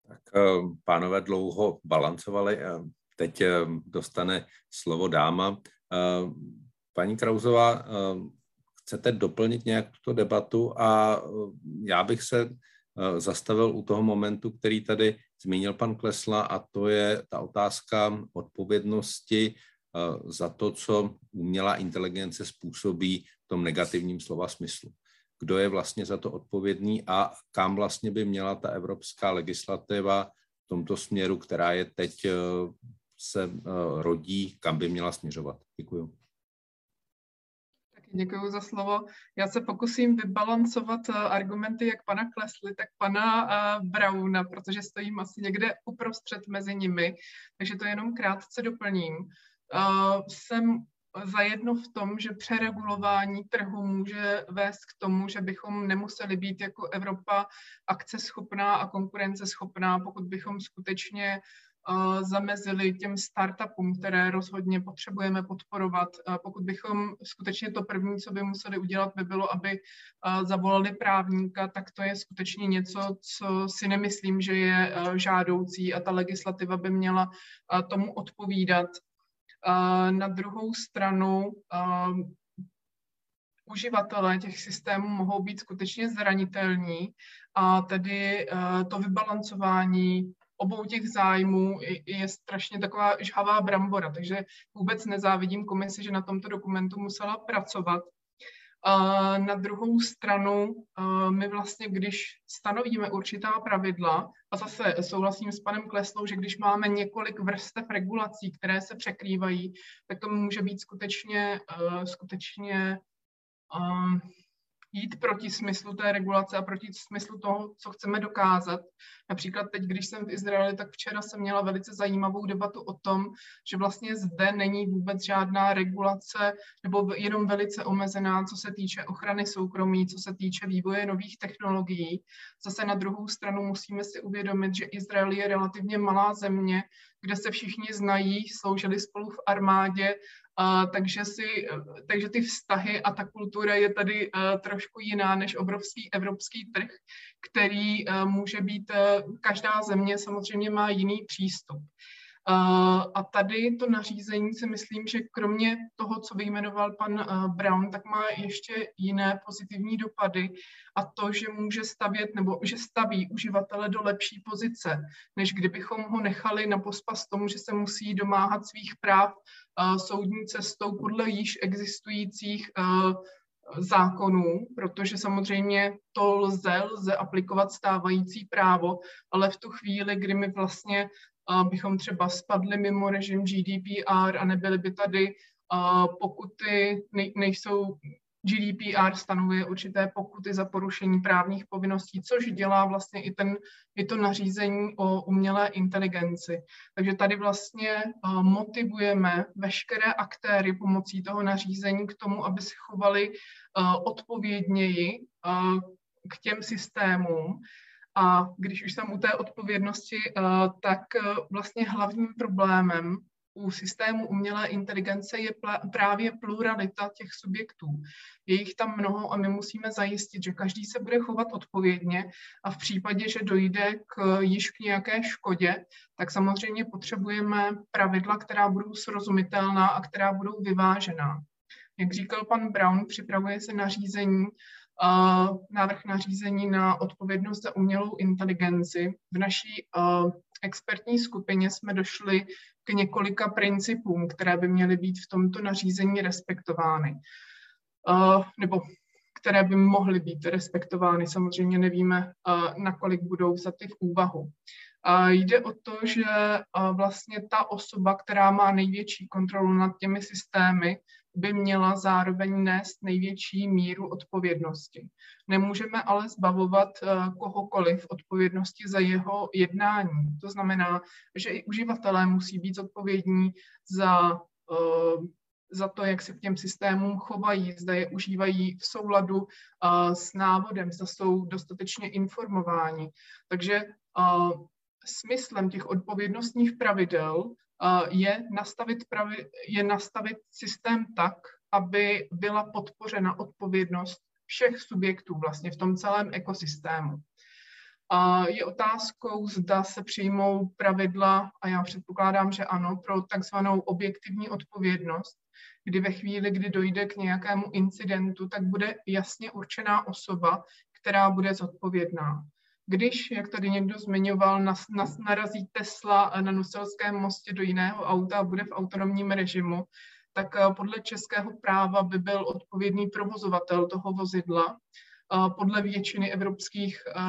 Tak pánové dlouho balancovali Teď eh, dostane slovo dáma. Eh, paní Krauzová, eh, chcete doplnit nějak tuto debatu a já bych se zastavil u toho momentu, který tady zmínil pan Klesla a to je ta otázka odpovědnosti za to, co umělá inteligence způsobí v tom negativním slova smyslu. Kdo je vlastně za to odpovědný a kam vlastně by měla ta evropská legislativa v tomto směru, která je teď se rodí, kam by měla směřovat. Děkuji. Děkuji za slovo. Já se pokusím vybalancovat eh, argumenty jak pana Klesly, tak pana eh, Brauna, protože stojím asi někde uprostřed mezi nimi, takže to jenom krátce doplním. Eh, jsem zajedno v tom, že přeregulování trhu může vést k tomu, že bychom nemuseli být jako Evropa akceschopná a konkurenceschopná, pokud bychom skutečně zamezili těm startupům, které rozhodně potřebujeme podporovat. Pokud bychom skutečně to první, co by museli udělat, by bylo, aby zavolali právníka, tak to je skutečně něco, co si nemyslím, že je žádoucí a ta legislativa by měla tomu odpovídat. Na druhou stranu uživatelé těch systémů mohou být skutečně zranitelní a tedy to vybalancování obou těch zájmů je strašně taková žhavá brambora, takže vůbec nezávidím komisi, že na tomto dokumentu musela pracovat. A na druhou stranu, my vlastně, když stanovíme určitá pravidla, a zase souhlasím s panem Kleslou, že když máme několik vrstev regulací, které se překrývají, tak to může být skutečně, skutečně jít proti smyslu té regulace a proti smyslu toho, co chceme dokázat. Například teď, když jsem v Izraeli, tak včera jsem měla velice zajímavou debatu o tom, že vlastně zde není vůbec žádná regulace nebo jenom velice omezená, co se týče ochrany soukromí, co se týče vývoje nových technologií. Zase na druhou stranu musíme si uvědomit, že Izrael je relativně malá země, kde se všichni znají, sloužili spolu v armádě Uh, takže, si, takže ty vztahy a ta kultura je tady uh, trošku jiná než obrovský evropský trh, který uh, může být, uh, každá země samozřejmě má jiný přístup. A tady to nařízení si myslím, že kromě toho, co vyjmenoval pan Brown, tak má ještě jiné pozitivní dopady a to, že může stavět nebo že staví uživatele do lepší pozice, než kdybychom ho nechali na pospas tomu, že se musí domáhat svých práv soudní cestou podle již existujících zákonů, protože samozřejmě to lze, lze aplikovat stávající právo, ale v tu chvíli, kdy my vlastně bychom třeba spadli mimo režim GDPR a nebyly by tady pokuty, nejsou GDPR stanovuje určité pokuty za porušení právních povinností, což dělá vlastně i, ten, i to nařízení o umělé inteligenci. Takže tady vlastně motivujeme veškeré aktéry pomocí toho nařízení k tomu, aby se chovali odpovědněji k těm systémům a když už jsem u té odpovědnosti, eh, tak eh, vlastně hlavním problémem u systému umělé inteligence je právě pluralita těch subjektů. Je jich tam mnoho a my musíme zajistit, že každý se bude chovat odpovědně a v případě, že dojde k již k nějaké škodě, tak samozřejmě potřebujeme pravidla, která budou srozumitelná a která budou vyvážená. Jak říkal pan Brown, připravuje se nařízení návrh nařízení na odpovědnost za umělou inteligenci. V naší expertní skupině jsme došli k několika principům, které by měly být v tomto nařízení respektovány. Nebo které by mohly být respektovány. Samozřejmě nevíme, nakolik budou vzaty v úvahu. Jde o to, že vlastně ta osoba, která má největší kontrolu nad těmi systémy, by měla zároveň nést největší míru odpovědnosti. Nemůžeme ale zbavovat eh, kohokoliv odpovědnosti za jeho jednání. To znamená, že i uživatelé musí být odpovědní za, eh, za to, jak se k těm systémům chovají, zda je užívají v souladu eh, s návodem, zda jsou dostatečně informováni. Takže smyslem těch odpovědnostních pravidel je nastavit, pravi, je nastavit systém tak, aby byla podpořena odpovědnost všech subjektů vlastně v tom celém ekosystému. A je otázkou, zda se přijmou pravidla, a já předpokládám, že ano, pro takzvanou objektivní odpovědnost, kdy ve chvíli, kdy dojde k nějakému incidentu, tak bude jasně určená osoba, která bude zodpovědná. Když, jak tady někdo zmiňoval, nas, nas, narazí Tesla na Nuselském mostě do jiného auta a bude v autonomním režimu, tak eh, podle českého práva by byl odpovědný provozovatel toho vozidla. Podle většiny evropských eh,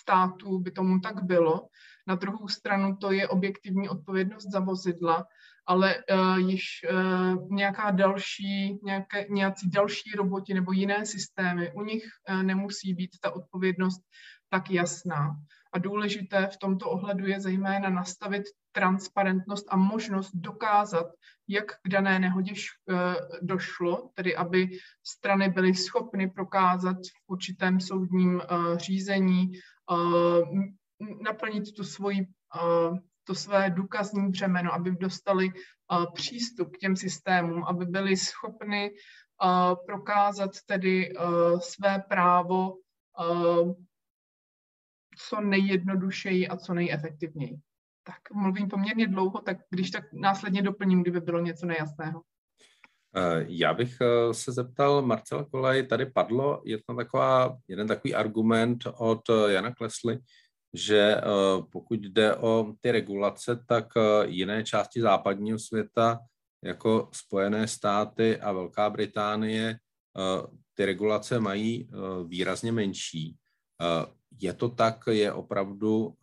států by tomu tak bylo. Na druhou stranu to je objektivní odpovědnost za vozidla, ale uh, již uh, nějaká další, nějaké, nějací další roboti nebo jiné systémy, u nich uh, nemusí být ta odpovědnost tak jasná. A důležité v tomto ohledu je zejména nastavit transparentnost a možnost dokázat, jak k dané nehodě došlo, tedy aby strany byly schopny prokázat v určitém soudním řízení, naplnit tu svoji to své důkazní břemeno, aby dostali přístup k těm systémům, aby byli schopni prokázat tedy své právo co nejjednodušeji a co nejefektivněji. Tak mluvím poměrně dlouho, tak když tak následně doplním, kdyby bylo něco nejasného. Já bych se zeptal, Marcela Kolej, tady padlo jedna taková, jeden takový argument od Jana Klesly, že eh, pokud jde o ty regulace, tak eh, jiné části západního světa, jako Spojené státy a Velká Británie, eh, ty regulace mají výrazně menší. Je to tak, je opravdu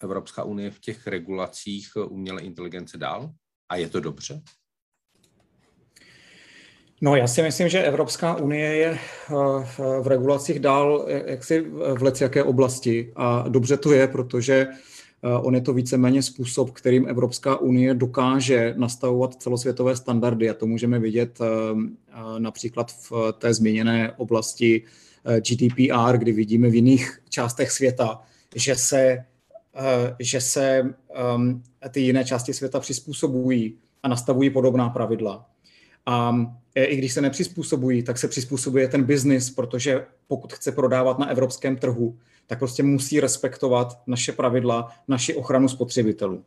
Evropská unie v těch regulacích umělé inteligence dál? A je to dobře? No, já si myslím, že Evropská unie je eh, v regulacích dál jaksi v jaké oblasti a dobře to je, protože eh, on je to víceméně způsob, kterým Evropská unie dokáže nastavovat celosvětové standardy a to můžeme vidět eh, například v té zmíněné oblasti GDPR, kdy vidíme v jiných částech světa, že se, že se ty jiné části světa přizpůsobují a nastavují podobná pravidla. A e, i když se nepřizpůsobují, tak se přizpůsobuje ten biznis, protože pokud chce prodávat na evropském trhu, tak prostě musí respektovat naše pravidla, naši ochranu spotřebitelů.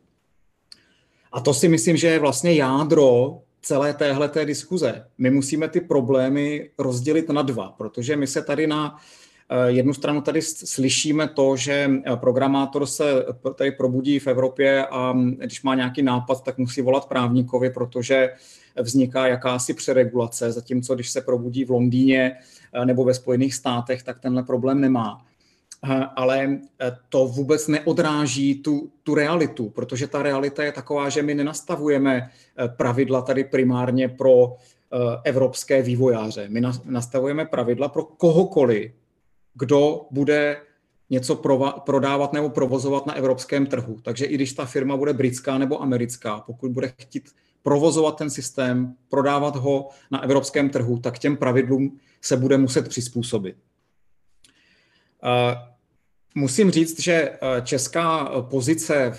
A to si myslím, že je vlastně jádro celé téhle té diskuze. My musíme ty problémy rozdělit na dva, protože my se tady na e, jednu stranu tady slyšíme to, že programátor se tady probudí v Evropě a když má nějaký nápad, tak musí volat právníkovi, protože vzniká jakási přeregulace, zatímco když se probudí v Londýně eh, nebo ve Spojených státech, tak tenhle problém nemá. Eh, ale eh, to vůbec neodráží tu, tu realitu, protože ta realita je taková, že my nenastavujeme pravidla tady primárně pro evropské vývojáře. My nastavujeme pravidla pro kohokoliv, kdo bude něco prodávat nebo provozovat na evropském trhu. Takže i když ta firma bude britská nebo americká, pokud bude chtít provozovat ten systém, prodávat ho na evropském trhu, tak těm pravidlům se bude muset přizpůsobit. Musím říct, že česká pozice,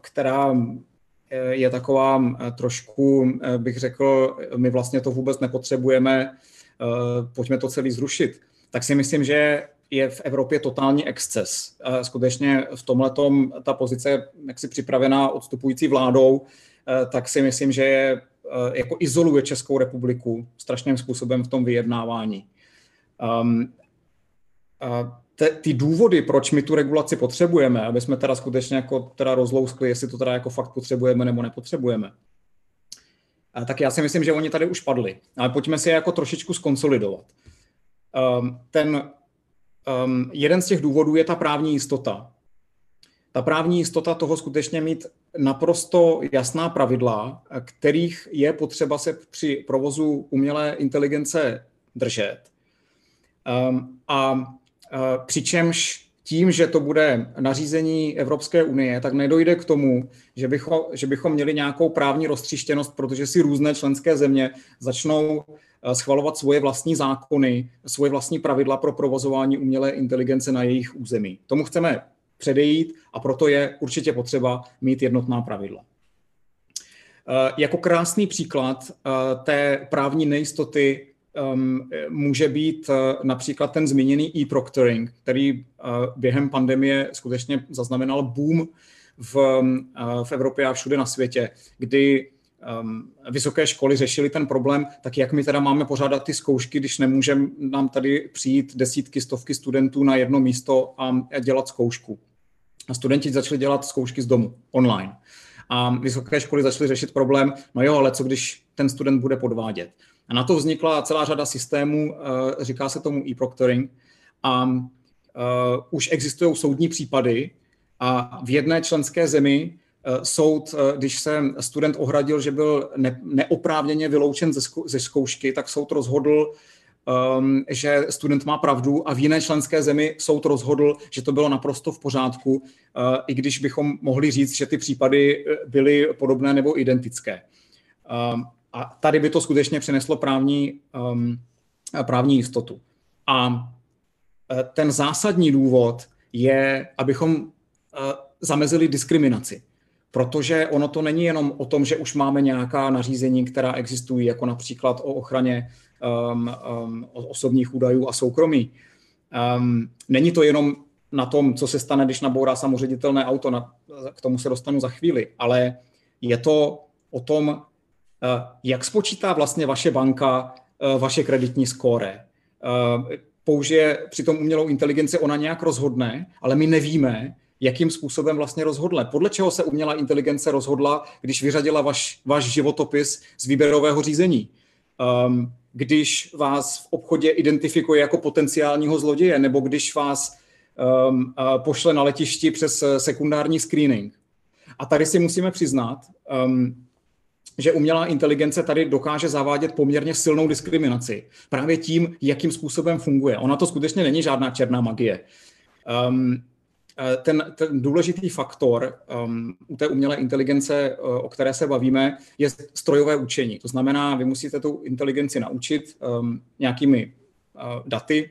která je taková trošku, bych řekl, my vlastně to vůbec nepotřebujeme, pojďme to celý zrušit, tak si myslím, že je v Evropě totální exces. Skutečně v tomhle ta pozice jaksi připravená odstupující vládou Eh, tak si myslím, že je, eh, jako izoluje Českou republiku strašným způsobem v tom vyjednávání. Um, te, ty důvody, proč my tu regulaci potřebujeme, aby jsme teda skutečně jako teda rozlouskli, jestli to teda jako fakt potřebujeme nebo nepotřebujeme, tak já si myslím, že oni tady už padli. Ale pojďme si je jako trošičku skonsolidovat. Um, ten um, jeden z těch důvodů je ta právní jistota ta právní jistota toho skutečně mít naprosto jasná pravidla, kterých je potřeba se při provozu umělé inteligence držet. Um, a přičemž tím, že to bude nařízení Evropské unie, tak nedojde k tomu, že bychom, že bychom měli nějakou právní roztřištěnost, protože si různé členské země začnou schvalovat svoje vlastní zákony, svoje vlastní pravidla pro provozování umělé inteligence na jejich území. Tomu chceme předejít a proto je určitě potřeba mít jednotná pravidla. Eh, jako krásný příklad eh, té právní nejistoty ehm, může být eh, například ten zmíněný e-proctoring, který během pandemie skutečně zaznamenal boom v, v Evropě a všude na světě, kdy um, vysoké školy řešili ten problém, tak jak my teda máme pořádat ty zkoušky, když nemůžeme nám tady přijít desítky, stovky studentů na jedno místo a dělat zkoušku. A studenti začali dělat zkoušky z domu, online. A vysoké školy začaly řešit problém, no jo, ale co když ten student bude podvádět. A na to vznikla celá řada systémů, eh, říká se tomu e-proctoring, a uh, už existují soudní případy a v jedné členské zemi uh, soud, když se student ohradil, že byl ne, neoprávněně vyloučen ze, zkou, ze zkoušky, tak soud rozhodl, um, že student má pravdu a v jiné členské zemi soud rozhodl, že to bylo naprosto v pořádku, i když bychom mohli říct, že ty případy byly podobné nebo identické. Um, a tady by to skutečně přineslo právní, um, právní jistotu. A e, ten zásadní důvod je, abychom uh, zamezili diskriminaci. Protože ono to není jenom o tom, že už máme nějaká nařízení, která existují, jako například o ochraně um, um, osobních údajů a soukromí. Um, není to jenom na tom, co se stane, když nabourá samoředitelné auto, na, k tomu se dostanu za chvíli, ale je to o tom, Eh, jak spočítá vlastně vaše banka eh, vaše kreditní skóre? Eh, použije přitom umělou inteligenci, ona nějak rozhodne, ale my nevíme, jakým způsobem vlastně rozhodla. Podle čeho se umělá inteligence rozhodla, když vyřadila vaš, váš životopis z výběrového řízení? Um, když vás v obchodě identifikuje jako potenciálního zloděje, nebo když vás um, pošle na letišti přes sekundární screening. A tady si musíme přiznat, um, že umělá inteligence tady dokáže zavádět poměrně silnou diskriminaci. Právě tím, jakým způsobem funguje. Ona to skutečně není žádná černá magie. Um, ten, ten důležitý faktor um, u té umělé inteligence, o které se bavíme, je strojové učení. To znamená, vy musíte tu inteligenci naučit um, nějakými uh, daty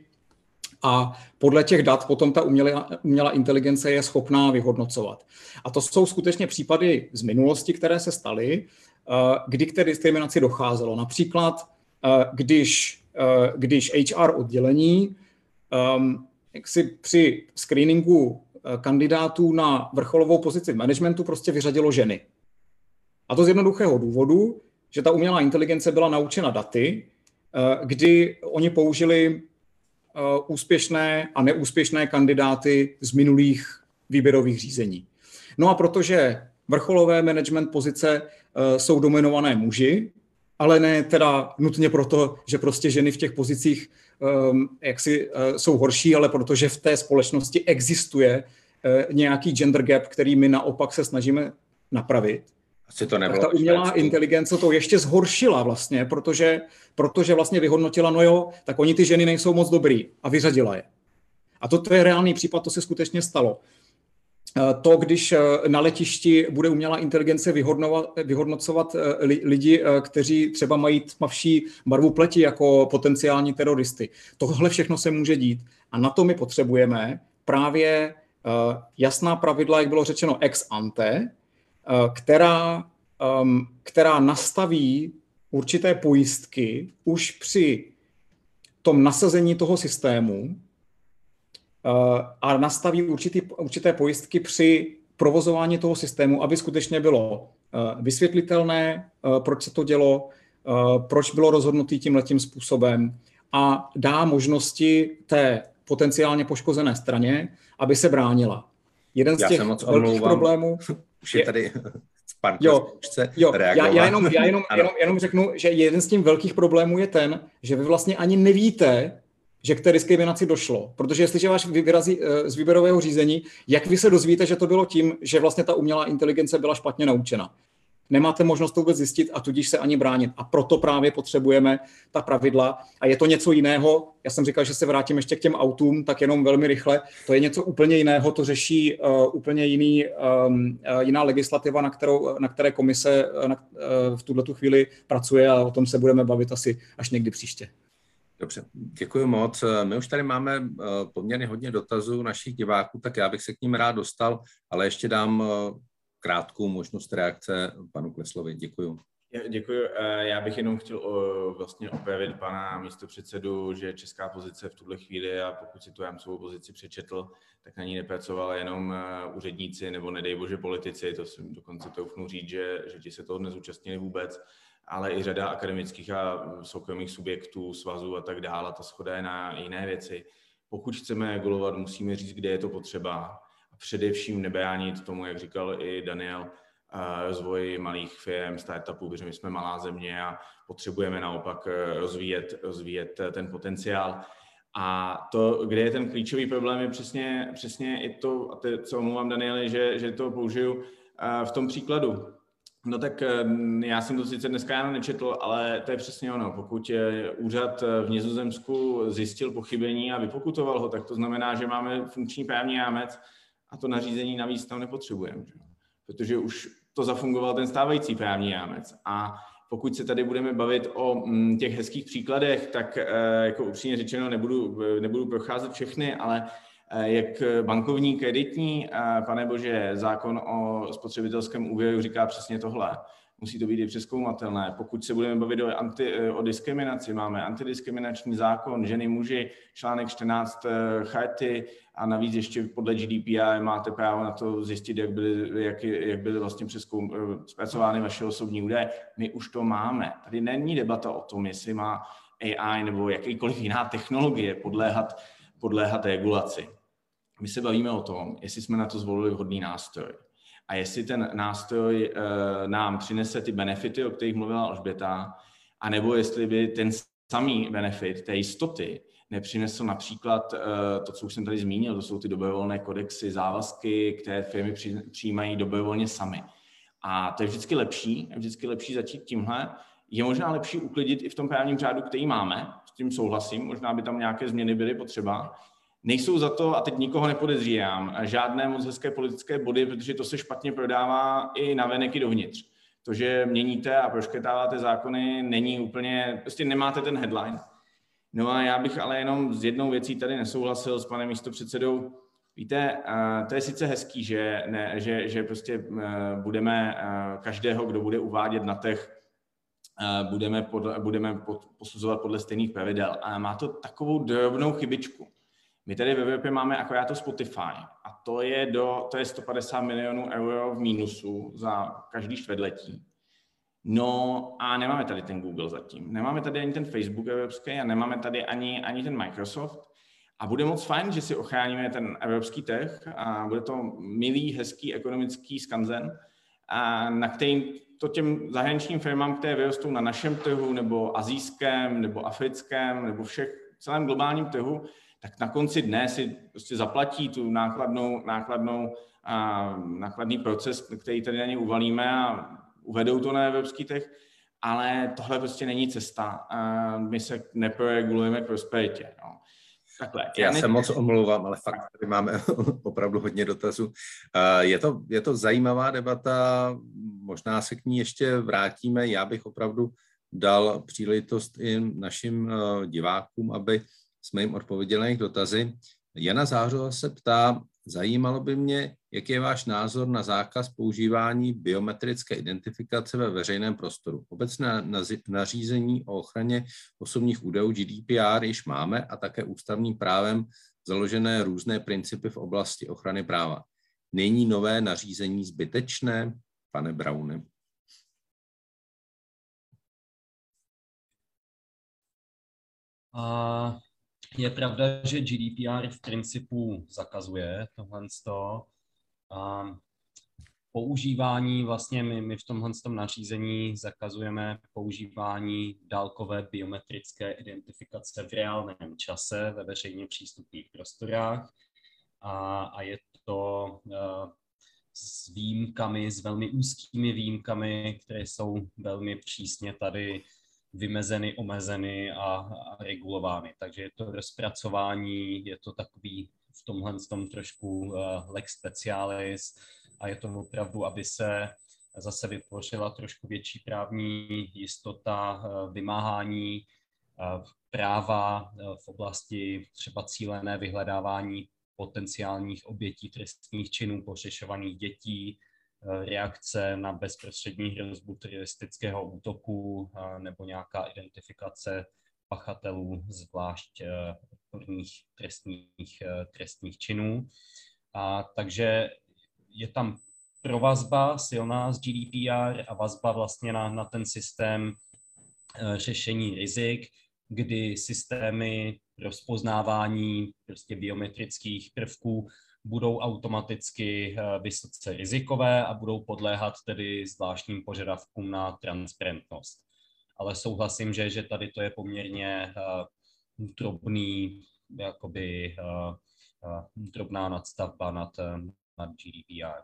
a podle těch dat potom ta umělá, umělá inteligence je schopná vyhodnocovat. A to jsou skutečně případy z minulosti, které se staly. Eh, kdy k té diskriminaci docházelo. Například, eh, když, eh, když HR oddělení ehm, jak si při screeningu kandidátů na vrcholovou pozici v managementu prostě vyřadilo ženy. A to z jednoduchého důvodu, že ta umělá inteligence byla naučena daty, kdy oni použili úspěšné a neúspěšné kandidáty z minulých výběrových řízení. No a protože vrcholové management pozice jsou dominované muži, ale ne teda nutně proto, že prostě ženy v těch pozicích um, jaksi uh, jsou horší, ale protože v té společnosti existuje uh, nějaký gender gap, který my naopak se snažíme napravit. Asi to nebylo tak ta umělá inteligence to ještě zhoršila vlastně, protože, protože vlastně vyhodnotila, no jo, tak oni ty ženy nejsou moc dobrý a vyřadila je. A to, to je reálný případ, to se skutečně stalo. Eh, to, když eh, na letišti bude umělá inteligence vyhodnocovat eh, lidi, kteří třeba mají tmavší barvu pleti jako potenciální teroristy. Tohle všechno se může dít. A na to my potřebujeme právě jasná pravidla, jak bylo řečeno ex ante, která, ehm, která nastaví určité pojistky už při tom nasazení toho systému, a nastaví určitý, určité pojistky při provozování toho systému, aby skutečně bylo eh, vysvětlitelné, eh, proč se to dělo, eh, proč bylo rozhodnutý tím letím způsobem a dá možnosti té potenciálně poškozené straně, aby se bránila. Jeden z já těch velkých problémů... Už je tady jo, jo, já, já, jenom, já jenom, jenom, jenom řeknu, že jeden z těch velkých problémů je ten, že vy vlastně ani nevíte, že k té diskriminaci došlo. Protože jestliže vás vyrazí eh, z výběrového řízení, jak vy se dozvíte, že to bylo tím, že vlastně ta umělá inteligence byla špatně naučena? Nemáte možnost to vůbec zjistit a tudíž se ani bránit. A proto právě potřebujeme ta pravidla. A je to něco jiného. Já jsem říkal, že se vrátím ještě k těm autům, tak jenom velmi rychle. To je něco úplně jiného, to řeší uh, úplně jiný, um, uh, jiná legislativa, na, kterou, na které komise na, uh, v tuto chvíli pracuje a o tom se budeme bavit asi až někdy příště. Dobře, děkuji moc. My už tady máme eh, poměrně hodně dotazů našich diváků, tak já bych se k ním rád dostal, ale ještě dám eh, krátkou možnost reakce panu Kleslovi. Děkuji. Děkuji. Eh, já bych jenom chtěl vlastně opravit pana místopředsedu, že česká pozice v tuhle chvíli, a pokud si tu rámcovou pozici přečetl, tak na ní nepracovala jenom úředníci nebo nedej bože politici, to si dokonce toufnu říct, že, že ti se toho nezúčastnili vůbec, ale i řada akademických a soukromých subjektů, svazů a tak dále. Ta schoda je na jiné věci. Pokud chceme regulovat, musíme říct, kde je to potřeba a především nebránit tomu, jak říkal i Daniel, rozvoji malých firm, startupů, protože my jsme malá země a potřebujeme naopak eh, rozvíjet, rozvíjet eh, ten potenciál. A to, kde je ten klíčový problém, je přesně, přesně i to, a to, co omluvám Danieli, že, že to použiju eh, v tom příkladu. No tak já jsem to sice dneska jenom nečetl, ale to je přesně ono. Pokud úřad v Nizozemsku zjistil pochybení a vypokutoval ho, tak to znamená, že máme funkční právní rámec a to nařízení navíc tam nepotřebujeme. Protože už to zafungoval ten stávající právní rámec. A pokud se tady budeme bavit o mm, těch hezkých příkladech, tak eh, jako upřímně řečeno nebudu, nebudu procházet všechny, ale eh, jak bankovní, kreditní, eh, pane bože, zákon o spotřebitelském úvěru říká přesně tohle musí to být i přeskoumatelné. Pokud se budeme bavit o, anti, o diskriminaci, máme antidiskriminační zákon, ženy, muži, článek 14 eh, charty a navíc ještě podle GDPR máte právo na to zjistit, jak byly, jak, jak byly vlastně přeskoum, eh, zpracovány vaše osobní údaje. My už to máme. Tady není debata o tom, jestli má AI nebo jakýkoliv jiná technologie podléhat, podléhat regulaci. My se bavíme o tom, jestli jsme na to zvolili vhodný nástroj a jestli ten nástroj uh, nám přinese ty benefity, o kterých mluvila Alžběta, anebo jestli by ten samý benefit té jistoty nepřinesl například uh, to, co už jsem tady zmínil, to jsou ty dobrovolné kodexy, závazky, které firmy při, přijímají dobrovolně sami. A to je vždycky lepší, je vždycky lepší začít tímhle. Je možná lepší uklidit i v tom právním řádu, který máme, s tím souhlasím, možná by tam nějaké změny byly potřeba, Nejsou za to, a teď nikoho nepodezřívám, žádné moc hezké politické body, protože to se špatně prodává i na venek, i dovnitř. To, že měníte a prošketáváte zákony, není úplně, prostě nemáte ten headline. No a já bych ale jenom s jednou věcí tady nesouhlasil s panem místopředsedou. Víte, to je sice hezký, že, ne, že, že prostě budeme každého, kdo bude uvádět na těch, budeme, pod, budeme pod, posuzovat podle stejných pravidel. A má to takovou drobnou chybičku. My tady v Evropě máme akorát to Spotify a to je, do, to je 150 milionů euro v mínusu za každý čtvrtletí. No a nemáme tady ten Google zatím. Nemáme tady ani ten Facebook evropský a nemáme tady ani, ani ten Microsoft. A bude moc fajn, že si ochráníme ten evropský trh a bude to milý, hezký ekonomický skanzen, a na kterým to těm zahraničním firmám, které vyrostou na našem trhu, nebo azijském, nebo africkém, nebo všech celém globálním trhu, tak na konci dne si prostě zaplatí tu nákladnou, nákladnou a nákladný proces, který tady na ně uvalíme a uvedou to na evropský trh, ale tohle prostě není cesta. A my se neproregulujeme k prosperitě. No. Takhle. Já, Já se moc omlouvám, ale fakt tady máme opravdu hodně dotazů. Je to, je to zajímavá debata, možná se k ní ještě vrátíme. Já bych opravdu dal příležitost i našim eh, divákům, aby jsme jim odpověděli na jejich dotazy. Jana Zářova se ptá, zajímalo by mě, jaký je váš názor na zákaz používání biometrické identifikace ve veřejném prostoru. Obecné nařízení o ochraně osobních údajů GDPR již máme a také ústavním právem založené různé principy v oblasti ochrany práva. Není nové nařízení zbytečné, pane Browne? Uh, je pravda, že GDPR v principu zakazuje tohle a používání, vlastně my, my v tomhle tom nařízení zakazujeme používání dálkové biometrické identifikace v reálném čase ve veřejně přístupných prostorách. A, a je to uh, s výjimkami, s velmi úzkými výjimkami, které jsou velmi přísně tady vymezeny, omezeny a, a regulovány. Takže je to rozpracování, je to takový v tomhle tom trošku uh, lex specialis a je to opravdu, aby se zase vytvořila trošku větší právní jistota uh, vymáhání uh, práva v oblasti třeba cílené vyhledávání potenciálních obětí trestních činů, pořešovaných dětí, reakce na bezprostřední hrozbu teroristického útoku nebo nějaká identifikace pachatelů, zvlášť odporných trestních, trestních činů. A takže je tam provazba silná z GDPR a vazba vlastně na, na ten systém řešení rizik, kdy systémy rozpoznávání prostě biometrických prvků budou automaticky eh, vysoce rizikové a budou podléhat tedy zvláštním požadavkům na transparentnost. Ale souhlasím, že, že tady to je poměrně uh, drobný, jakoby uh, drobná nadstavba nad, nad GDPR.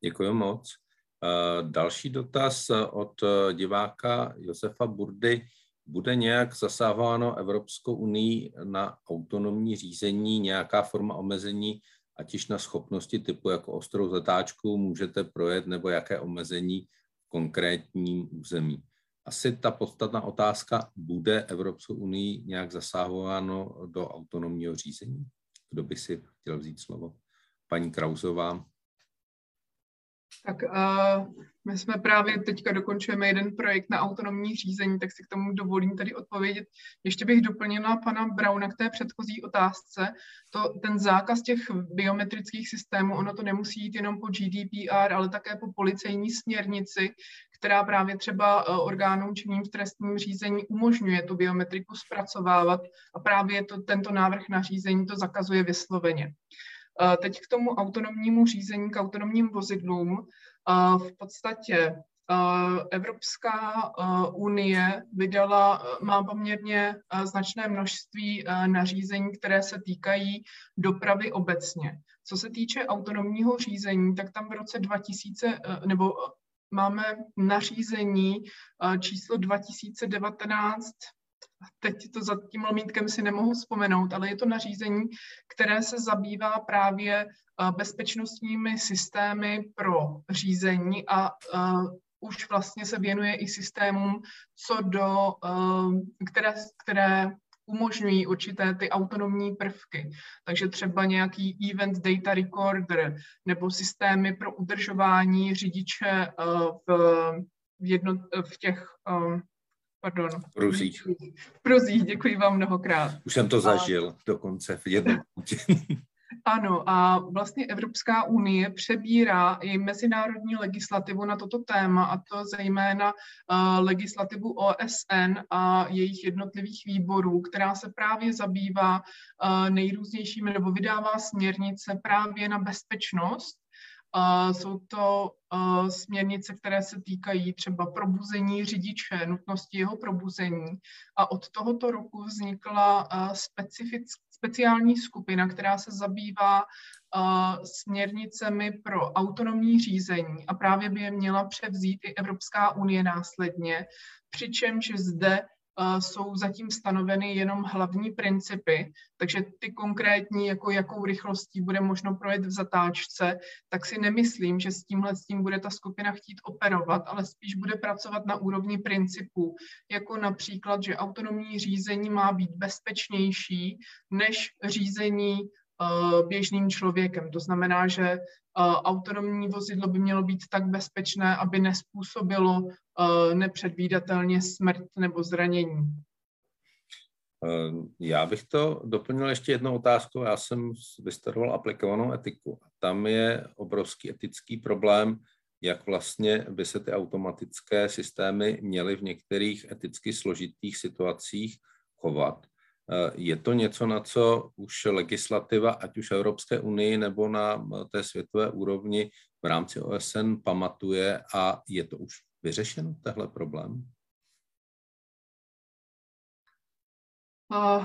Děkuji moc. Další dotaz od diváka Josefa Burdy. Bude nějak zasáváno Evropskou unii na autonomní řízení, nějaká forma omezení, ať již na schopnosti typu jako ostrou zatáčku můžete projet, nebo jaké omezení v konkrétním území? Asi ta podstatná otázka, bude Evropskou unii nějak zasahováno do autonomního řízení? Kdo by si chtěl vzít slovo? Paní Krauzová. Tak uh, my jsme právě teďka dokončujeme jeden projekt na autonomní řízení, tak si k tomu dovolím tady odpovědět. Ještě bych doplnila pana Brauna k té předchozí otázce. To, ten zákaz těch biometrických systémů, ono to nemusí jít jenom po GDPR, ale také po policejní směrnici, která právě třeba uh, orgánům činným v trestním řízení umožňuje tu biometriku zpracovávat a právě to, tento návrh nařízení to zakazuje vysloveně. Teď k tomu autonomnímu řízení, k autonomním vozidlům. V podstatě Evropská unie vydala, má poměrně značné množství nařízení, které se týkají dopravy obecně. Co se týče autonomního řízení, tak tam v roce 2000, nebo máme nařízení číslo 2019 teď to za tím lomítkem si nemohu vzpomenout, ale je to nařízení, které se zabývá právě eh, bezpečnostními systémy pro řízení a uh, už vlastně se věnuje i systémům, co do, uh, které, které umožňují určité ty autonomní prvky. Takže třeba nějaký event data recorder nebo systémy pro udržování řidiče v, v, jedno, v těch pardon. Pruzích. Pruzích, děkuji vám mnohokrát. Už jsem to zažil a... dokonce v jednom Ano, a vlastně Evropská unie přebírá i mezinárodní legislativu na toto téma, a to zejména uh, legislativu OSN a jejich jednotlivých výborů, která se právě zabývá uh, nejrůznějšími nebo vydává směrnice právě na bezpečnost Jsou to směrnice, které se týkají třeba probuzení řidiče, nutnosti jeho probuzení. A od tohoto roku vznikla uh, specific, speciální skupina, která se zabývá směrnicemi pro autonomní řízení a právě by je měla převzít i Evropská unie následně, přičemž zde jsou zatím stanoveny jenom hlavní principy, takže ty konkrétní, jako jakou rychlostí bude možno projet v zatáčce, tak si nemyslím, že s tímhle s tím bude ta skupina chtít operovat, ale spíš bude pracovat na úrovni principů, jako například, že autonomní řízení má být bezpečnější než řízení běžným člověkem. To znamená, že autonomní vozidlo by mělo být tak bezpečné, aby nespůsobilo nepředvídatelně smrt nebo zranění. Já bych to doplnil ještě jednou otázkou. Já jsem vystudoval aplikovanou etiku. Tam je obrovský etický problém, jak vlastně by se ty automatické systémy měly v některých eticky složitých situacích chovat. Eh, je to něco, na co už legislativa, ať už Evropské unii nebo na té světové úrovni v rámci OSN pamatuje a je to už vyřešeno, tehle problém? Uh,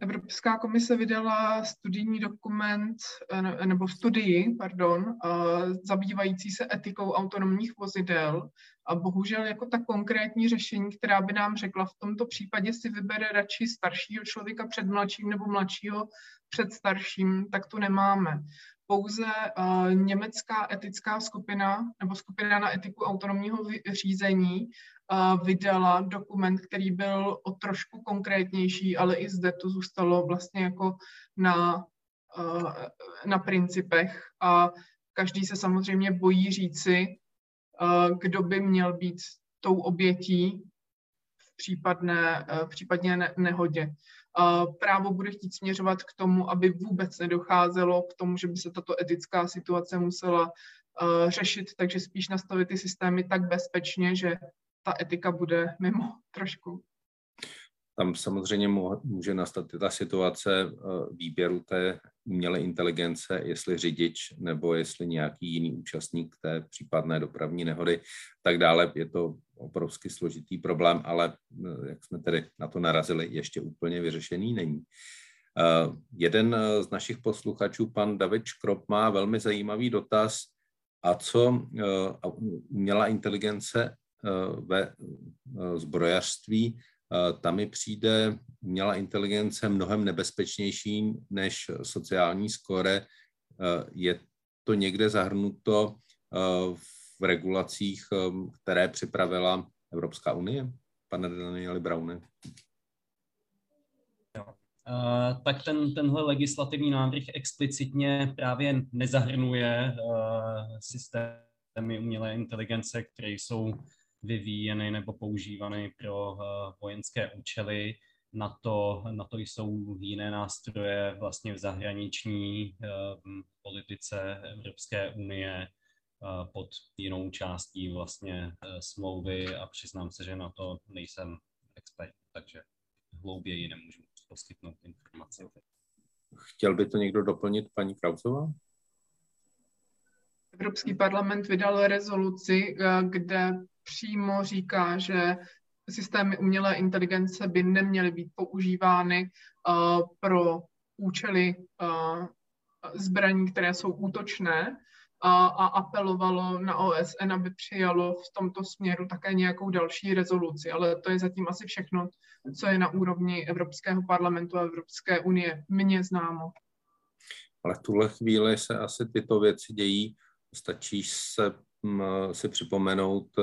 Evropská komise vydala studijní dokument, eh, nebo studii, pardon, eh, zabývající se etikou autonomních vozidel a bohužel jako ta konkrétní řešení, která by nám řekla v tomto případě si vybere radši staršího člověka před mladším nebo mladšího před starším, tak tu nemáme. Pouze uh, německá etická skupina nebo skupina na etiku autonomního řízení vydala dokument, který byl o trošku konkrétnější, ale i zde to zůstalo vlastně jako na, na principech. A každý se samozřejmě bojí říci, kdo by měl být tou obětí v případné, v případně nehodě. Právo bude chtít směřovat k tomu, aby vůbec nedocházelo k tomu, že by se tato etická situace musela řešit, takže spíš nastavit ty systémy tak bezpečně, že ta etika bude mimo trošku. Tam samozřejmě může nastat ta situace eh, výběru té umělé inteligence, jestli řidič nebo jestli nějaký jiný účastník té případné dopravní nehody, tak dále. Je to obrovsky složitý problém, ale eh, jak jsme tedy na to narazili, ještě úplně vyřešený není. Uh, jeden z našich posluchačů, pan David Škrop, má velmi zajímavý dotaz. A co umělá inteligence ve zbrojařství tam mi přijde umělá inteligence mnohem nebezpečnější než sociální skore. Je to někde zahrnuto v regulacích, které připravila Evropská unie? Pane Danieli Braune. Tak ten, tenhle legislativní návrh explicitně právě nezahrnuje systémy umělé inteligence, které jsou vyvíjeny nebo používány pro eh, vojenské účely. Na to, na to jsou jiné nástroje vlastně v zahraniční eh, politice Evropské unie eh, pod jinou částí vlastně smlouvy a přiznám se, že na to nejsem expert, takže hlouběji nemůžu poskytnout informace. Chtěl by to někdo doplnit, paní Krausová? Evropský parlament vydal rezoluci, kde přímo říká, že systémy umělé inteligence by neměly být používány uh, pro účely uh, zbraní, které jsou útočné a, a apelovalo na OSN, aby přijalo v tomto směru také nějakou další rezoluci. Ale to je zatím asi všechno, co je na úrovni Evropského parlamentu a Evropské unie. Mně známo. Ale v tuhle chvíli se asi tyto věci dějí. Stačí se si připomenout eh,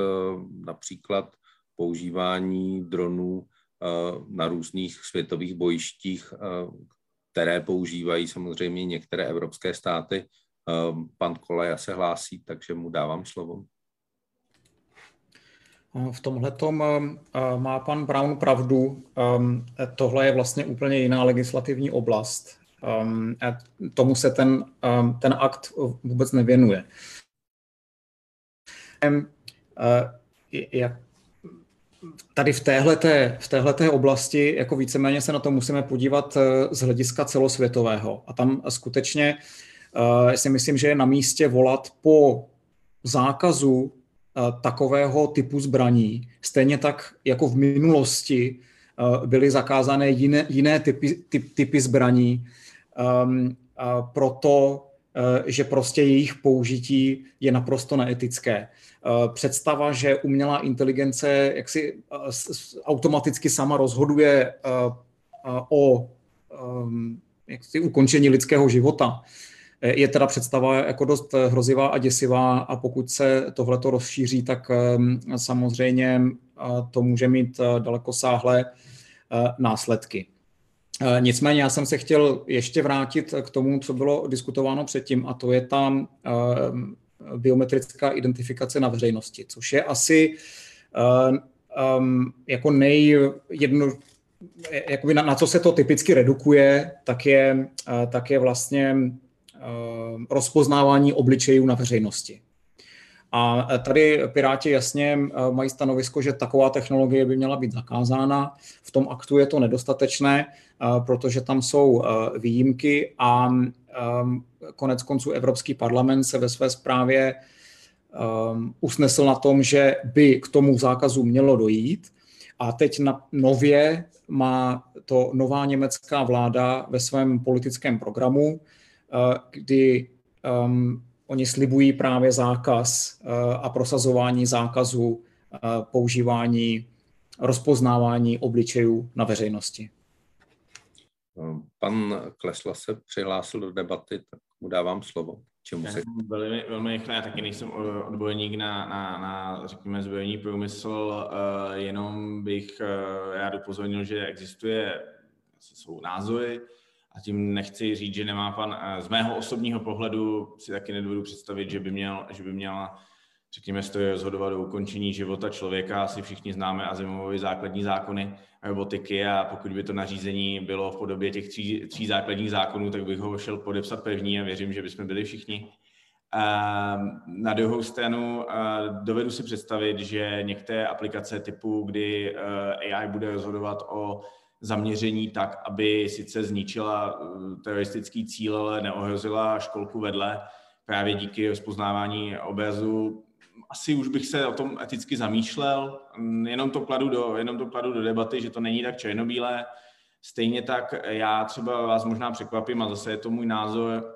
například používání dronů eh, na různých světových bojištích, eh, které používají samozřejmě některé evropské státy. Pan Koleja se hlásí, takže mu dávám slovo. V tomhle má pan Brown pravdu. Tohle je vlastně úplně jiná legislativní oblast. Tomu se ten, ten akt vůbec nevěnuje. Eh, jak tady v téhleté, v téhleté oblasti jako víceméně se na to musíme podívat eh, z hlediska celosvětového. A tam skutečně uh, si myslím, že je na místě volat po zákazu takového typu zbraní. Stejně tak jako v minulosti byly zakázané jiné, jiné typy, typ, typy zbraní. Um, proto, že prostě jejich použití je naprosto neetické. Eh, představa, že umělá inteligence jak si eh, automaticky sama rozhoduje eh, o jak si, ukončení lidského života, je teda představa jako dost hrozivá a děsivá a pokud se tohleto rozšíří, tak samozřejmě to může mít dalekosáhlé následky. Nicméně já jsem se chtěl ještě vrátit k tomu, co bylo diskutováno předtím, a to je ta biometrická identifikace na veřejnosti, což je asi um, jako nejjedno, jakoby na, na co se to typicky redukuje, tak je, tak je vlastně rozpoznávání obličejů na veřejnosti. A tady Piráti jasně mají stanovisko, že taková technologie by měla být zakázána. V tom aktu je to nedostatečné, protože tam jsou výjimky a konec konců Evropský parlament se ve své zprávě usnesl na tom, že by k tomu zákazu mělo dojít. A teď na nově má to nová německá vláda ve svém politickém programu, kdy oni slibují právě zákaz uh, a prosazování zákazu uh, používání rozpoznávání obličejů na veřejnosti. Pan Klesla se přihlásil do debaty, tak mu dávám slovo. Čemu se... Velmi, velmi rychle, já taky nejsem odbojník na, na, na řekněme, zbrojní průmysl, jenom bych rád upozornil, že existuje, jsou názory a tím nechci říct, že nemá pan, z mého osobního pohledu si taky nedovedu představit, že by, měl, že by měla řekněme, stojí rozhodovat o ukončení života člověka. Asi všichni známe Asimovy základní zákony robotiky a pokud by to nařízení bylo v podobě těch tří, tří základních zákonů, tak bych ho šel podepsat první a věřím, že bychom byli všichni. Na druhou stranu dovedu si představit, že některé aplikace typu, kdy eh, AI bude rozhodovat o zaměření tak, aby sice zničila eh, teroristický cíl, ale neohrozila školku vedle, právě díky rozpoznávání obrazu asi už bych se o tom eticky zamýšlel, jenom to kladu do, jenom to kladu do debaty, že to není tak černobílé. Stejně tak já třeba vás možná překvapím, a zase je to můj názor,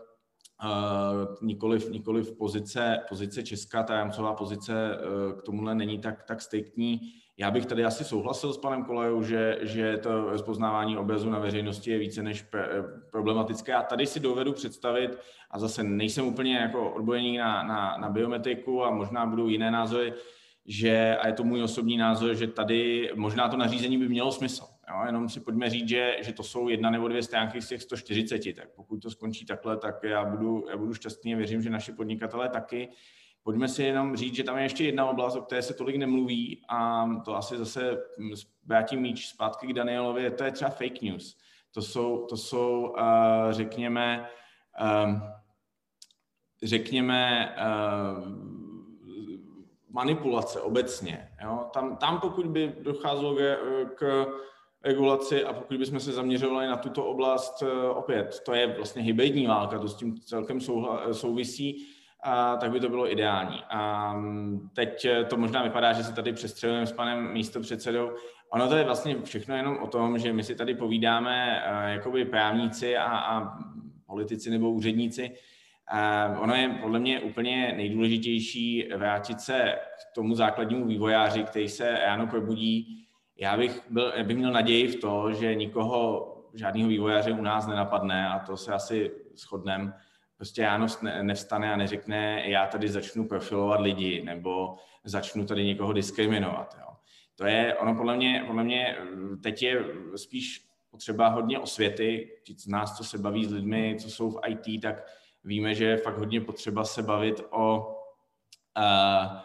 uh, nikoliv, nikoliv pozice, pozice Česka, ta rámcová pozice k tomuhle není tak, tak striktní. Já bych tady asi souhlasil s panem Kolejou, že, že to rozpoznávání obrazu na veřejnosti je více než problematické. A tady si dovedu představit, a zase nejsem úplně jako odborník na, na, na biometriku a možná budou jiné názory, že, a je to můj osobní názor, že tady možná to nařízení by mělo smysl. Jo? Jenom si pojďme říct, že, že to jsou jedna nebo dvě stránky z těch 140, tak pokud to skončí takhle, tak já budu, já budu šťastný a věřím, že naši podnikatelé taky. Pojďme si jenom říct, že tam je ještě jedna oblast, o které se tolik nemluví a to asi zase vrátím míč zpátky k Danielovi, to je třeba fake news. To jsou, to jsou uh, řekněme, um, řekněme, uh, manipulace obecně. Jo? Tam, tam pokud by docházelo k, k regulaci a pokud bychom se zaměřovali na tuto oblast, opět, to je vlastně hybridní válka, to s tím celkem souhla, souvisí, a tak by to bylo ideální. A mm, teď to možná vypadá, že se tady přestřelujeme s panem místopředsedou. Ono to je vlastně všechno jenom o tom, že my si tady povídáme jakoby právníci a, a politici nebo úředníci. A ono je podle mě úplně nejdůležitější vrátit se k tomu základnímu vývojáři, který se ráno probudí. Já bych, byl, já bych měl naději v to, že nikoho, žádného vývojáře u nás nenapadne a to se asi shodneme prostě ráno nevstane a neřekne, já tady začnu profilovat lidi nebo začnu tady někoho diskriminovat. Jo. To je, ono podle mě, podle mě teď je spíš potřeba hodně osvěty. Ti z nás, co se baví s lidmi, co jsou v IT, tak víme, že je fakt hodně potřeba se bavit o uh,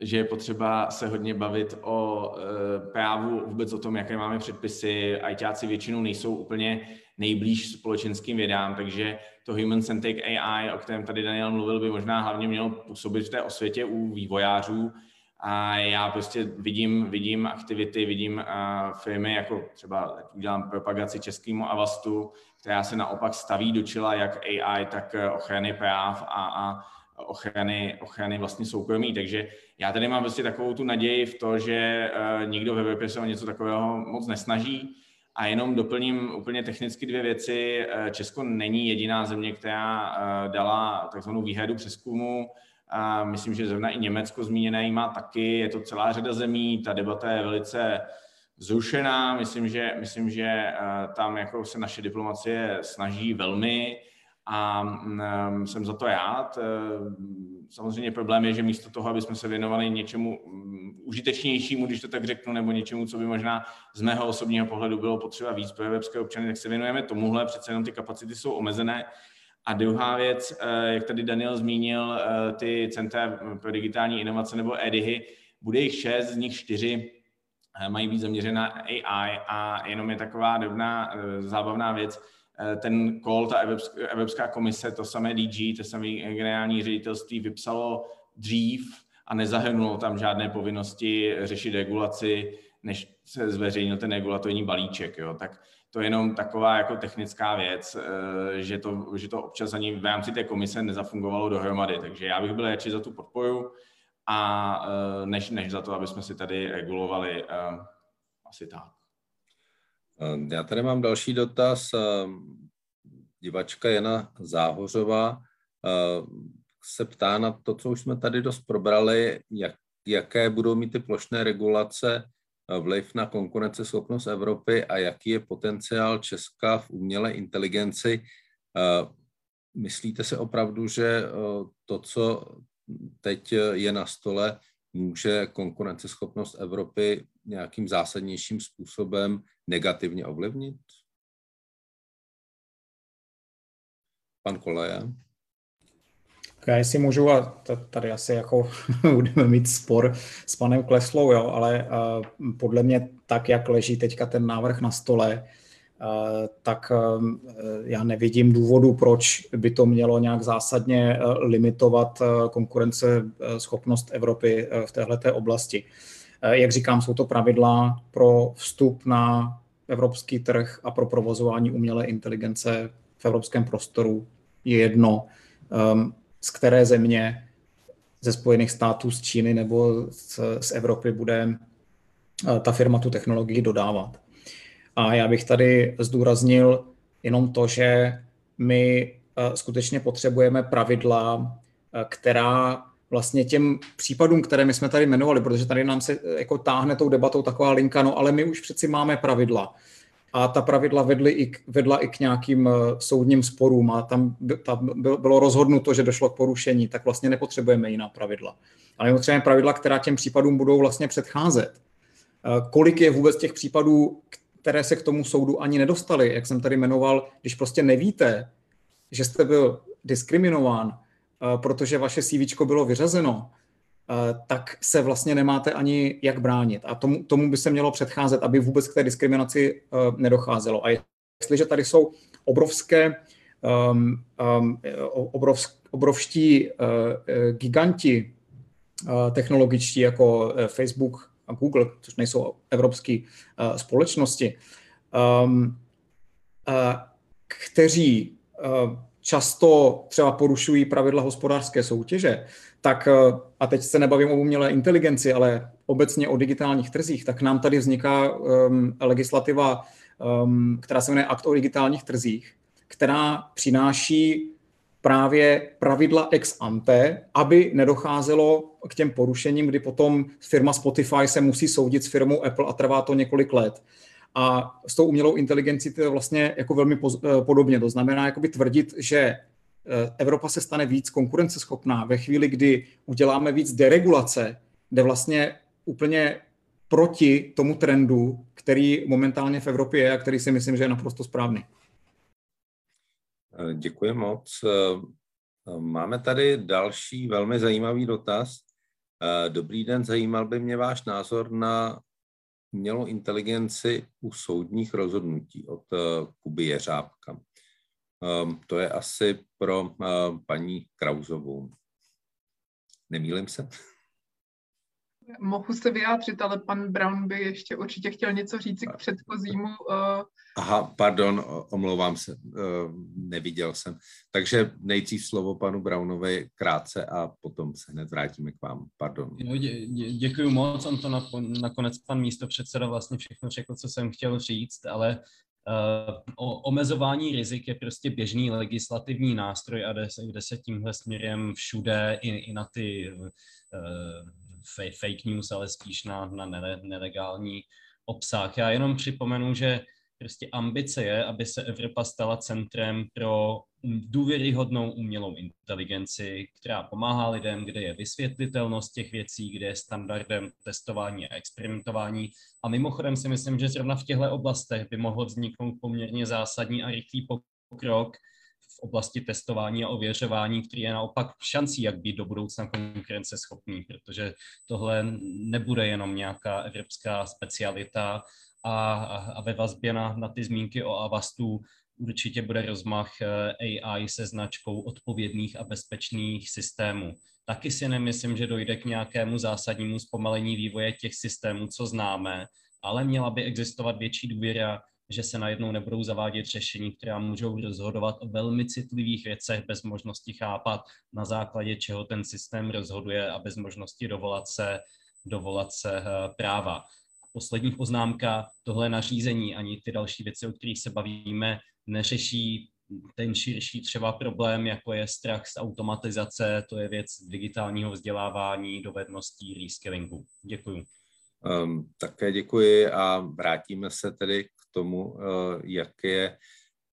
že je potřeba se hodně bavit o uh, právu, vůbec o tom, jaké máme předpisy. ITáci většinou nejsou úplně nejblíž společenským vědám, takže to Human Centric AI, o kterém tady Daniel mluvil, by možná hlavně mělo působit v té osvětě u vývojářů. A já prostě vidím, vidím aktivity, vidím uh, firmy, jako třeba udělám propagaci českému Avastu, která se naopak staví do čela jak AI, tak eh, ochrany práv a, a ochrany, ochrany vlastně soukromí. Takže já tady mám vlastně takovou tu naději v to, že uh, nikdo ve Evropě se o něco takového moc nesnaží. A jenom doplním úplně technicky dvě věci. Eh, Česko není jediná země, která eh, dala takzvanou výhradu přeskumu. A myslím, že zrovna i Německo zmíněné má taky. Je to celá řada zemí. Ta debata je velice zrušená. Myslím, že, myslím, že eh, tam jako se naše diplomacie snaží velmi a mm, jsem za to rád. Samozřejmě problém je, že místo toho, aby jsme se věnovali něčemu mm, užitečnějšímu, když to tak řeknu, nebo něčemu, co by možná z mého osobního pohledu bylo potřeba víc pro evropské občany, tak se věnujeme tomuhle, přece jenom ty kapacity jsou omezené. A druhá věc, eh, jak tady Daniel zmínil, eh, ty centra pro digitální inovace nebo EDIHy, bude jich šest, z nich čtyři eh, mají být zaměřena AI a jenom je taková drobná zábavná věc, ten call, ta Evropská, Evropská komise, to samé DG, to samé generální ředitelství vypsalo dřív a nezahrnulo tam žádné povinnosti řešit regulaci, než se zveřejnil ten regulatorní balíček. Jo. Tak to je jenom taková jako technická věc, eh, že to, že to občas ani v rámci té komise nezafungovalo dohromady. Takže já bych byl radši za tu podporu a eh, než, než za to, aby jsme si tady regulovali asi tak. Eh, já tady mám další dotaz. Eh, divačka Jana Záhořová eh, se ptá na to, co už jsme tady dost probrali, jak, jaké budou mít ty plošné regulace vliv na konkurenceschopnost Evropy a jaký je potenciál Česka v umělé inteligenci. Myslíte se opravdu, že to, co teď je na stole, může konkurenceschopnost Evropy nějakým zásadnějším způsobem negativně ovlivnit? Pan Koleje. Já jestli můžu, a tady asi jako budeme mít spor s panem Kleslou, jo, ale uh, podle mě tak, jak leží teďka ten návrh na stole, uh, tak uh, já nevidím důvodu, proč by to mělo nějak zásadně limitovat uh, konkurenceschopnost Evropy v této oblasti. Jak říkám, jsou to pravidla pro vstup na evropský trh a pro provozování umělé inteligence v evropském prostoru je jedno. Um, z které země ze Spojených států, z Číny nebo z, Evropy bude eh, ta firma tu technologii dodávat. A já bych tady zdůraznil jenom to, že my eh, skutečně potřebujeme pravidla, eh, která vlastně těm případům, které my jsme tady jmenovali, protože tady nám se jako táhne tou debatou taková linka, no ale my už přeci máme pravidla a ta pravidla vedly i k, vedla i k nějakým eh, soudním sporům a tam, tam bylo rozhodnuto, že došlo k porušení, tak vlastně nepotřebujeme jiná pravidla. Ale potřebujeme pravidla, která těm případům budou vlastně předcházet. Eh, kolik je vůbec těch případů, které se k tomu soudu ani nedostaly, jak jsem tady jmenoval, když prostě nevíte, že jste byl diskriminován, eh, protože vaše CV bylo vyřazeno, Eh, tak se vlastně nemáte ani jak bránit. A tomu, tomu by se mělo předcházet, aby vůbec k té diskriminaci uh, nedocházelo. A jestliže tady jsou obrovské, um, um, obrovsk, obrovští uh, giganti uh, technologičtí jako Facebook a Google, což nejsou evropské uh, společnosti, um, uh, kteří uh, často třeba porušují pravidla hospodářské soutěže, tak, eh, a teď se nebavím o umělé inteligenci, ale obecně o digitálních trzích, tak nám tady vzniká um, legislativa, um, která se jmenuje Akt o digitálních trzích, která přináší právě pravidla ex ante, aby nedocházelo k těm porušením, kdy potom firma Spotify se musí soudit s firmou Apple a trvá to několik let. A s tou umělou inteligencí to je vlastně jako velmi eh, podobně. To znamená jakoby tvrdit, že Eh, Evropa se stane víc konkurenceschopná ve chvíli, kdy uděláme víc deregulace, jde vlastně úplně proti tomu trendu, který momentálně v Evropě je a který si myslím, že je naprosto správný. Eh, děkuji moc. Máme tady další velmi zajímavý dotaz. Dobrý den, zajímal by mě váš názor na umělou inteligenci u soudních rozhodnutí od Kuby Jeřábka. Um, to je asi pro uh, paní Krauzovou. Nemýlim se? Mohu se vyjádřit, ale pan Brown by ještě určitě chtěl něco říct k předchozímu. Uh... Aha, pardon, omlouvám se, uh, neviděl jsem. Takže nejdřív slovo panu Brownovi krátce a potom se hned vrátíme k vám. Pardon. Dě, dě, děkuji moc, on to na, nakonec pan místo předseda vlastně všechno řekl, co jsem chtěl říct, ale Eh, o omezování rizik je prostě běžný legislativní nástroj a jde se, jde se tímhle směrem všude i, i na ty uh, fake news, ale spíš na, na nelegální obsah. Já jenom připomenu, že prostě ambice je, aby se Evropa stala centrem pro důvěryhodnou umělou inteligenci, která pomáhá lidem, kde je vysvětlitelnost těch věcí, kde je standardem testování a experimentování. A mimochodem si myslím, že zrovna v těchto oblastech by mohl vzniknout poměrně zásadní a rychlý pokrok v oblasti testování a ověřování, který je naopak šancí, jak být do budoucna konkurenceschopný, protože tohle nebude jenom nějaká evropská specialita, a, a ve vazbě na, na ty zmínky o Avastu určitě bude rozmach eh, AI se značkou odpovědných a bezpečných systémů. Taky si nemyslím, že dojde k nějakému zásadnímu zpomalení vývoje těch systémů, co známe, ale měla by existovat větší důvěra, že se najednou nebudou zavádět řešení, která můžou rozhodovat o velmi citlivých věcech bez možnosti chápat, na základě čeho ten systém rozhoduje a bez možnosti dovolat se, dovolat se eh, práva poslední poznámka, tohle nařízení ani ty další věci, o kterých se bavíme, neřeší ten širší třeba problém, jako je strach z automatizace, to je věc digitálního vzdělávání, dovedností, reskillingu. Děkuji. Um, také děkuji a vrátíme se tedy k tomu, uh, jak je,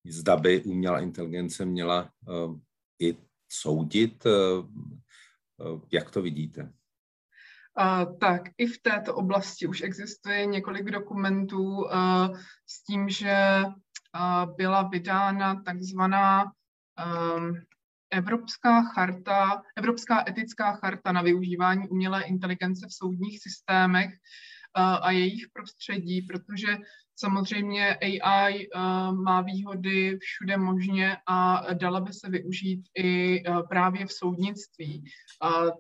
zda by umělá inteligence měla uh, i soudit. Uh, jak to vidíte? Tak i v této oblasti už existuje několik dokumentů s tím, že byla vydána takzvaná Um, Evropská charta, Evropská etická charta na využívání umělé inteligence v soudních systémech a jejich prostředí, protože samozřejmě AI má výhody všude možně a dala by se využít i právě v soudnictví.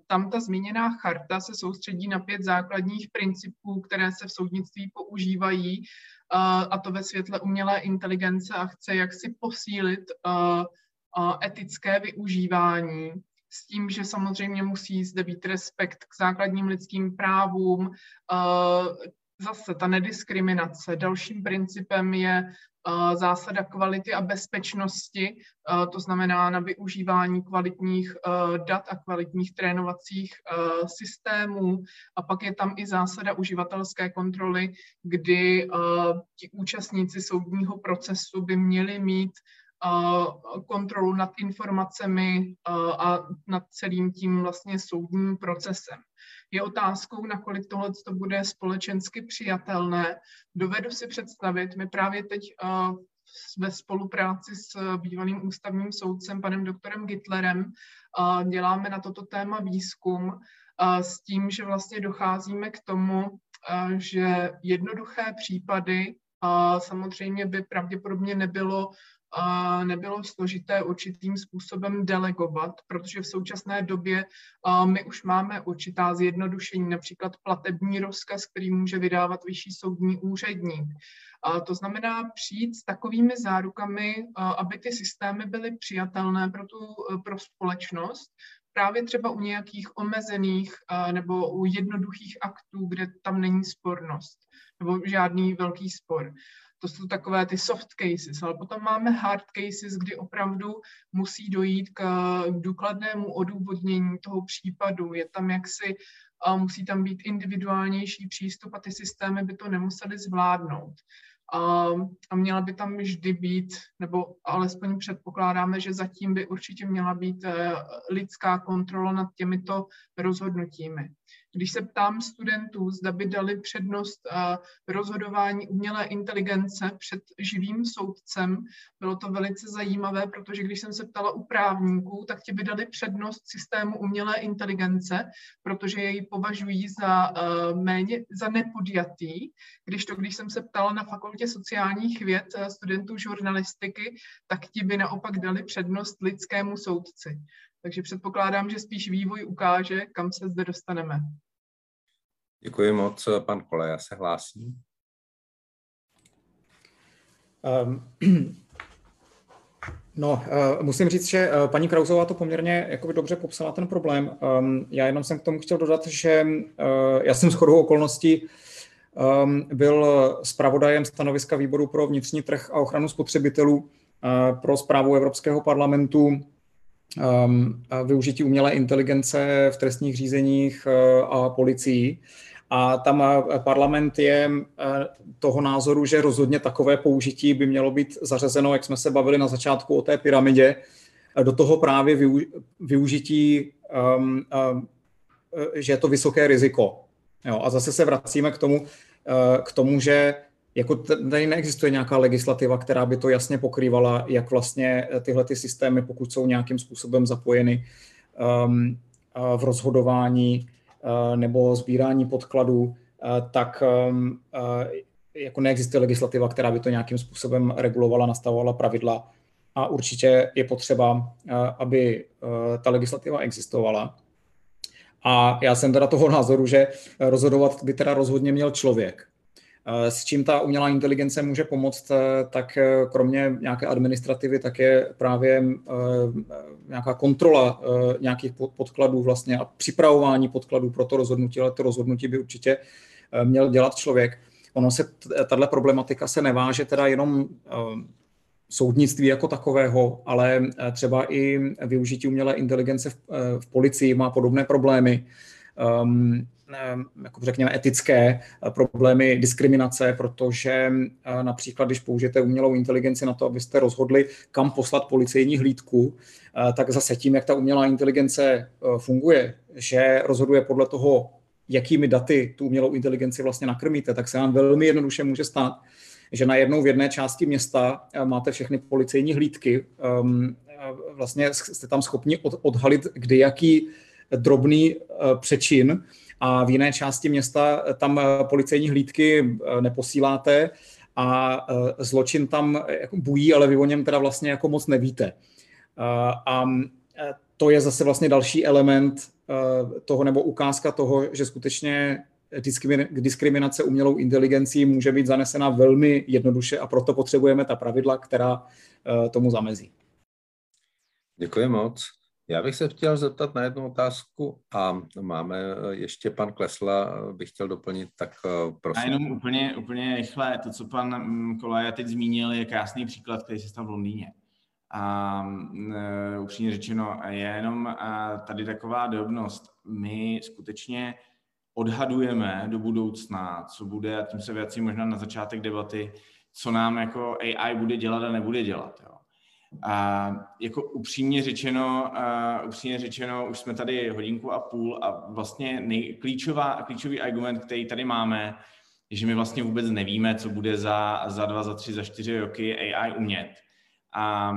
Tam ta zmíněná charta se soustředí na pět základních principů, které se v soudnictví používají, a to ve světle umělé inteligence a chce jaksi posílit etické využívání s tím, že samozřejmě musí zde být respekt k základním lidským právům, zase ta nediskriminace. Dalším principem je zásada kvality a bezpečnosti, to znamená na využívání kvalitních dat a kvalitních trénovacích systémů. A pak je tam i zásada uživatelské kontroly, kdy ti účastníci soudního procesu by měli mít kontrolu nad informacemi a nad celým tím vlastně soudním procesem. Je otázkou, nakolik tohle to bude společensky přijatelné. Dovedu si představit, my právě teď ve spolupráci s bývalým ústavním soudcem, panem doktorem Gitlerem, děláme na toto téma výzkum s tím, že vlastně docházíme k tomu, že jednoduché případy samozřejmě by pravděpodobně nebylo nebylo složité určitým způsobem delegovat, protože v současné době my už máme určitá zjednodušení, například platební rozkaz, který může vydávat vyšší soudní úředník. To znamená přijít s takovými zárukami, aby ty systémy byly přijatelné pro, tu, pro společnost, právě třeba u nějakých omezených nebo u jednoduchých aktů, kde tam není spornost nebo žádný velký spor to jsou takové ty soft cases, ale potom máme hard cases, kdy opravdu musí dojít k důkladnému odůvodnění toho případu. Je tam jaksi, musí tam být individuálnější přístup a ty systémy by to nemusely zvládnout. A, a měla by tam vždy být, nebo alespoň předpokládáme, že zatím by určitě měla být eh, lidská kontrola nad těmito rozhodnutími. Když se ptám studentů, zda by dali přednost eh, rozhodování umělé inteligence před živým soudcem, bylo to velice zajímavé, protože když jsem se ptala u právníků, tak ti by dali přednost systému umělé inteligence, protože jej považují za eh, méně, za nepodjatý, když to, když jsem se ptala na fakultě sociálních věd eh, studentů žurnalistiky, tak ti by naopak dali přednost lidskému soudci. Takže předpokládám, že spíš vývoj ukáže, kam se zde dostaneme. Děkuji moc. Pan Koleja se hlásí. Um, no, uh, musím říct, že uh, paní Krauzová to poměrně jakoby dobře popsala ten problém. Um, já jenom jsem k tomu chtěl dodat, že uh, já jsem s chodou okolností um, byl zpravodajem stanoviska výboru pro vnitřní trh a ochranu spotřebitelů pro zprávu Evropského parlamentu využití umělé inteligence v trestních řízeních a policií. A tam uh, parlament je uh, toho názoru, že rozhodně takové použití by mělo být zařazeno, jak jsme se bavili na začátku o té pyramidě, do toho právě využití, um, um, že je to vysoké riziko. Jo, a zase se vracíme k tomu, k tomu, že jako tady neexistuje nějaká legislativa, která by to jasně pokrývala, jak vlastně eh, tyhle ty systémy, pokud jsou nějakým způsobem zapojeny um, v rozhodování nebo sbírání podkladů, uh, tak um, uh, jako neexistuje legislativa, která by to nějakým způsobem regulovala, nastavovala pravidla a určitě je potřeba, aby ta legislativa existovala. A já jsem teda toho názoru, že rozhodovat by teda rozhodně měl člověk, Eh, s čím ta umělá inteligence může pomoct, eh, tak eh, kromě nějaké administrativy, tak je právě nějaká kontrola nějakých podkladů vlastně a připravování podkladů pro to rozhodnutí, ale to rozhodnutí by určitě měl dělat člověk. Ono se, tahle problematika se neváže teda jenom soudnictví jako takového, ale třeba i využití umělé inteligence v, v policii má podobné problémy. Um, jako řekněme, etické eh, problémy diskriminace, protože eh, například, když použijete umělou inteligenci na to, abyste rozhodli, kam poslat policejní hlídku, eh, tak zase tím, jak ta umělá inteligence funguje, že rozhoduje podle toho, jakými daty tu umělou inteligenci vlastně nakrmíte, tak se vám velmi jednoduše může stát, že najednou v jedné části města máte všechny policejní hlídky, um, vlastně jste tam schopni odhalit kdy jaký drobný přečin a v jiné části města tam policejní hlídky neposíláte a zločin tam jako bují, ale vy o něm teda vlastně jako moc nevíte. A to je zase vlastně další element toho nebo ukázka toho, že skutečně diskriminace umělou inteligencí může být zanesena velmi jednoduše a proto potřebujeme ta pravidla, která tomu zamezí. Děkuji moc. Já bych se chtěl zeptat na jednu otázku a máme ještě pan Klesla, bych chtěl doplnit, tak prosím. A jenom úplně, úplně rychle, to, co pan mm, Kolaja teď zmínil, je krásný příklad, který se stal v Londýně. A uh, upřímně řečeno, je jenom uh, tady taková drobnost. My skutečně odhadujeme do budoucna, co bude, a tím se věcí možná na začátek debaty, co nám jako AI bude dělat a nebude dělat. Jo. A jako upřímně řečeno, uh, upřímně řečeno, už jsme tady hodinku a půl a vlastně nej, klíčová, klíčový argument, který tady máme, je, že my vlastně vůbec nevíme, co bude za, za dva, za tři, za čtyři roky AI umět. A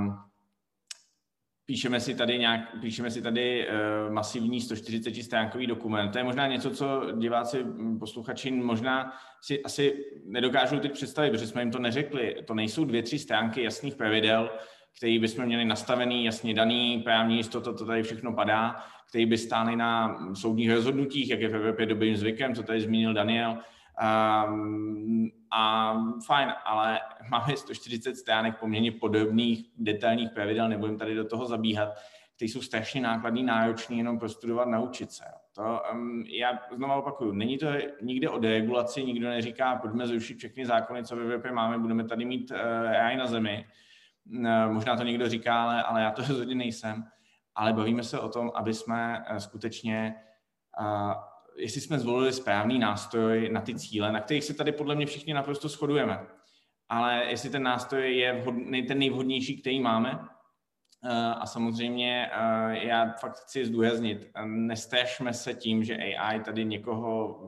píšeme si tady, nějak, píšeme si tady uh, masivní 140 stránkový dokument. To je možná něco, co diváci, posluchači možná si asi nedokážou teď představit, protože jsme jim to neřekli. To nejsou dvě, tři stránky jasných pravidel, který bychom měli nastavený, jasně daný, právní jistota, to tady všechno padá, který by stály na soudních rozhodnutích, jak je v Evropě dobrým zvykem, co tady zmínil Daniel. Um, a fajn, ale máme 140 stránek poměrně podobných detailních pravidel, nebudem tady do toho zabíhat, které jsou strašně nákladný, náročný jenom prostudovat, naučit se. To um, já znovu opakuju, není to nikde o deregulaci, nikdo neříká, pojďme zrušit všechny zákony, co v Evropě máme, budeme tady mít uh, AI na zemi. Možná to někdo říká, ale, ale já to rozhodně nejsem. Ale bavíme se o tom, aby jsme uh, skutečně uh, jestli jsme zvolili správný nástroj na ty cíle, na kterých se tady podle mě všichni naprosto shodujeme. Ale jestli ten nástroj je vhodný, ten nejvhodnější, který máme, eh, a samozřejmě eh, já fakt chci zdůraznit, nestažme se tím, že AI tady někoho,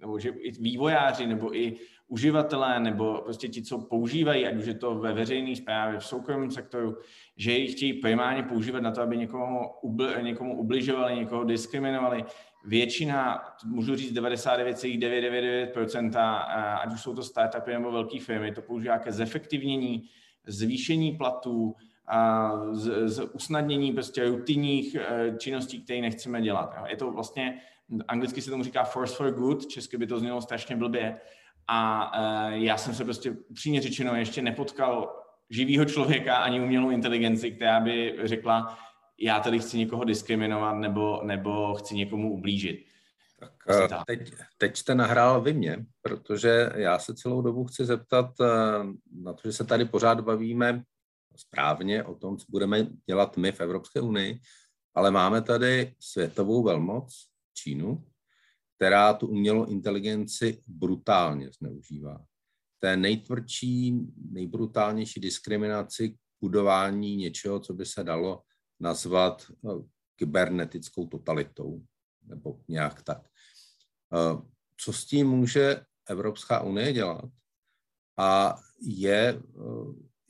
nebo že i vývojáři, nebo i uživatelé, nebo prostě ti, co používají, ať už je to ve veřejné správě, v soukromém sektoru, že ji chtějí primárně používat na to, aby někomu, někomu ubližovali, někoho diskriminovali, většina, můžu říct 99,999%, ať už jsou to startupy nebo velké firmy, to používá ke zefektivnění, zvýšení platů, a z, z usnadnění prostě rutinních e, činností, které nechceme dělat. Je to vlastně, anglicky se tomu říká force for good, česky by to znělo strašně blbě. A e, já jsem se prostě upřímně řečeno ještě nepotkal živýho člověka ani umělou inteligenci, která by řekla, já tady chci někoho diskriminovat nebo, nebo chci někomu ublížit. Tak eh, teď, teď jste nahrál vy mě, protože já se celou dobu chci zeptat eh, na to, že se tady pořád bavíme správně o tom, co budeme dělat my v Evropské unii, ale máme tady světovou velmoc, Čínu, která tu umělou inteligenci brutálně zneužívá. Té nejtvrdší, nejbrutálnější diskriminaci budování něčeho, co by se dalo nazvat no, kybernetickou totalitou, nebo nějak tak. Eh, co s tím může Evropská unie dělat? A je eh,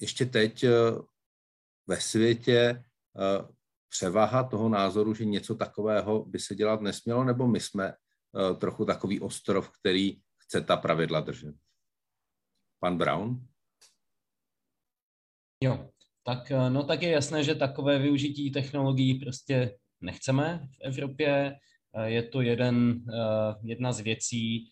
ještě teď eh, ve světě převaha toho názoru, že něco takového by se dělat nesmělo, nebo my jsme trochu takový ostrov, který chce ta pravidla držet? Pan Brown? Jo, tak, eh, no, tak je jasné, že takové využití technologií prostě nechceme v Evropě. Eh, je to jeden, eh, jedna z věcí,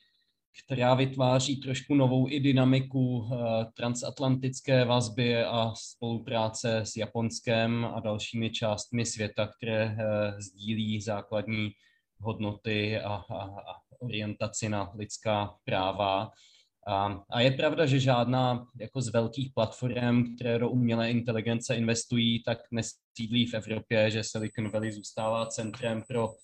která vytváří trošku novou i dynamiku transatlantické vazby a spolupráce s Japonskem a dalšími částmi světa, které sdílí základní hodnoty a, a, a orientaci na lidská práva. A, a je pravda, že žádná jako z velkých platform, které do umělé inteligence investují, tak nesídlí v Evropě, že Silicon Valley zůstává centrem pro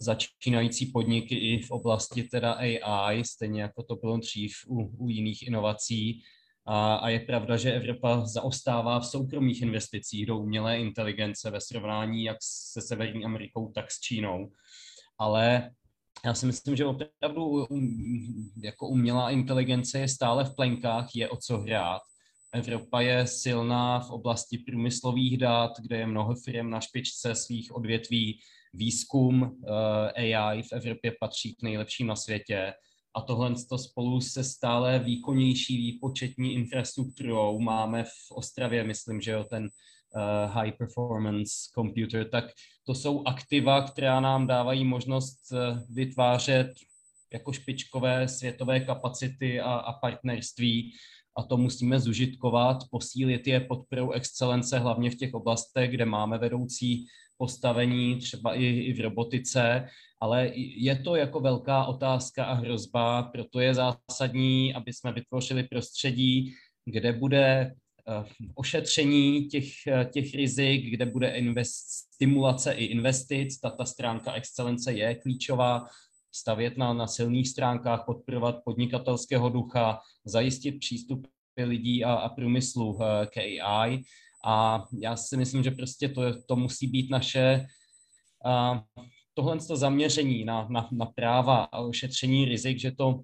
začínající podniky i v oblasti teda AI, stejně jako to bylo dřív u, u jiných inovací. A, a je pravda, že Evropa zaostává v soukromých investicích do umělé inteligence ve srovnání jak se Severní Amerikou, tak s Čínou. Ale já si myslím, že opravdu jako umělá inteligence je stále v plenkách, je o co hrát. Evropa je silná v oblasti průmyslových dat, kde je mnoho firm na špičce svých odvětví. Výzkum eh, AI v Evropě patří k nejlepším na světě. A tohle to spolu se stále výkonnější výpočetní infrastrukturou máme v Ostravě, myslím, že jo, ten high performance computer, tak to jsou aktiva, která nám dávají možnost uh, vytvářet jako špičkové světové kapacity a, a partnerství. A to musíme zužitkovat, posílit je podporou excelence, hlavně v těch oblastech, kde máme vedoucí postavení, třeba i, i v robotice, ale je to jako velká otázka a hrozba, proto je zásadní, aby jsme vytvořili prostředí, kde bude Eh, ošetření těch, eh, těch rizik, kde bude invest, stimulace i investic. Ta, ta stránka excelence je klíčová. Stavět na, na silných stránkách, podporovat podnikatelského ducha, zajistit přístup lidí a, a průmyslu eh, k AI. A já si myslím, že prostě to, to musí být naše a, tohle to zaměření na, na, na práva a ošetření rizik, že to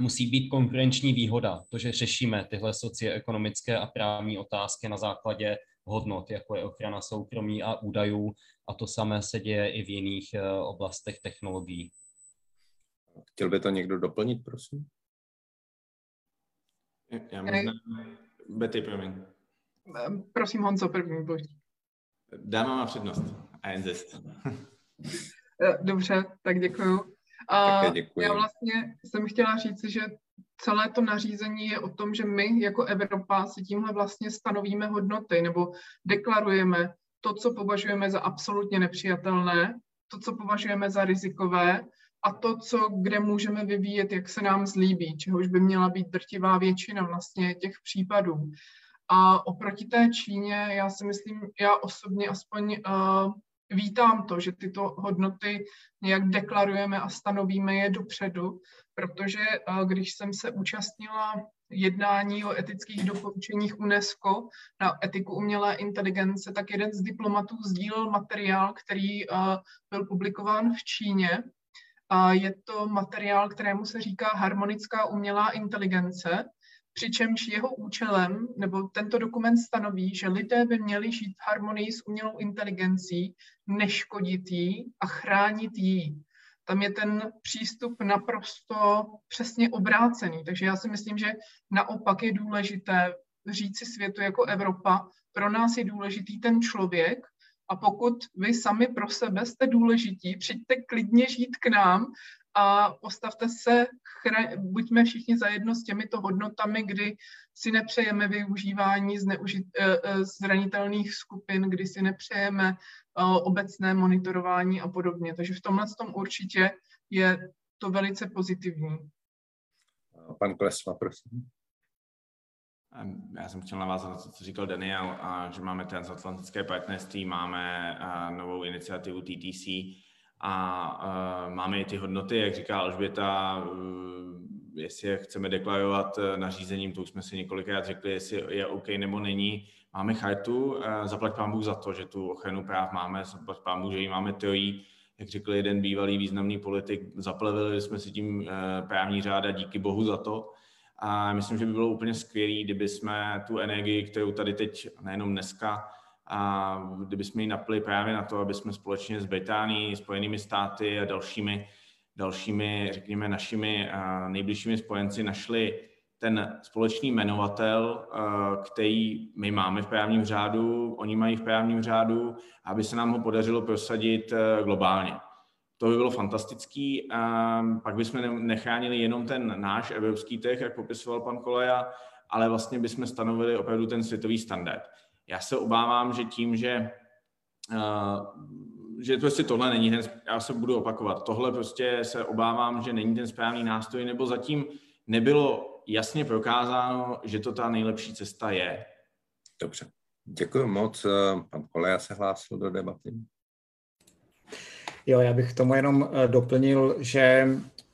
musí být konkurenční výhoda, to, že řešíme tyhle socioekonomické a právní otázky na základě hodnot, jako je ochrana soukromí a údajů, a to samé se děje i v jiných eh, oblastech technologií. Chtěl by to někdo doplnit, prosím? Já možná... Betty, promiň. Ehm, prosím, Honzo, první, buď. Dáma má přednost. A eh, Dobře, tak děkuju. A já vlastně jsem chtěla říct, že celé to nařízení je o tom, že my jako Evropa si tímhle vlastně stanovíme hodnoty nebo deklarujeme to, co považujeme za absolutně nepřijatelné, to, co považujeme za rizikové a to, co, kde můžeme vyvíjet, jak se nám zlíbí, čehož by měla být drtivá většina vlastně těch případů. A oproti té Číně, já si myslím, já osobně aspoň uh, vítám to, že tyto hodnoty nějak deklarujeme a stanovíme je dopředu, protože eh, když jsem se účastnila jednání o etických doporučeních UNESCO na etiku umělé inteligence, tak jeden z diplomatů sdílel materiál, který eh, byl publikován v Číně. Je to materiál, kterému se říká harmonická umělá inteligence přičemž jeho účelem, nebo tento dokument stanoví, že lidé by měli žít v harmonii s umělou inteligencí, neškodit jí a chránit jí. Tam je ten přístup naprosto přesně obrácený. Takže já si myslím, že naopak je důležité říci světu jako Evropa, pro nás je důležitý ten člověk a pokud vy sami pro sebe jste důležití, přijďte klidně žít k nám a postavte se, chra- buďme všichni zajedno s těmito hodnotami, kdy si nepřejeme využívání zneužit, eh, eh, zranitelných skupin, kdy si nepřejeme eh, obecné monitorování a podobně. Takže v tomhle tom určitě je to velice pozitivní. Pan Klesma, prosím. Já jsem chtěl navázat na to, co říkal Daniel, a že máme transatlantické partnerství, máme novou iniciativu TTC, a uh, máme i ty hodnoty, jak říká Alžběta, uh, jestli je chceme deklarovat uh, nařízením, to už jsme si několikrát řekli, jestli je OK nebo není. Máme chartu, zaplať pán Bůh za to, že tu ochranu práv máme, zaplať pán Bůh, že ji máme trojí, jak řekl jeden bývalý významný politik, zaplevili jsme si tím právní řáda, díky Bohu za to. A myslím, že by bylo úplně skvělé, kdyby jsme tu energii, kterou tady teď, nejenom dneska, a kdybychom ji napli právě na to, aby jsme společně s Británií, Spojenými státy a dalšími, dalšími řekněme, našimi nejbližšími spojenci našli ten společný jmenovatel, který my máme v právním řádu, oni mají v právním řádu, aby se nám ho podařilo prosadit globálně. To by bylo fantastický. Pak bychom nechránili jenom ten náš evropský trh, jak popisoval pan Koleja, ale vlastně bychom stanovili opravdu ten světový standard. Já se obávám, že tím, že uh, že prostě tohle není ten, já se budu opakovat, tohle prostě se obávám, že není ten správný nástroj, nebo zatím nebylo jasně prokázáno, že to ta nejlepší cesta je. Dobře, děkuji moc. Pan Koleja se hlásil do debaty. Jo, já bych tomu jenom eh, doplnil, že,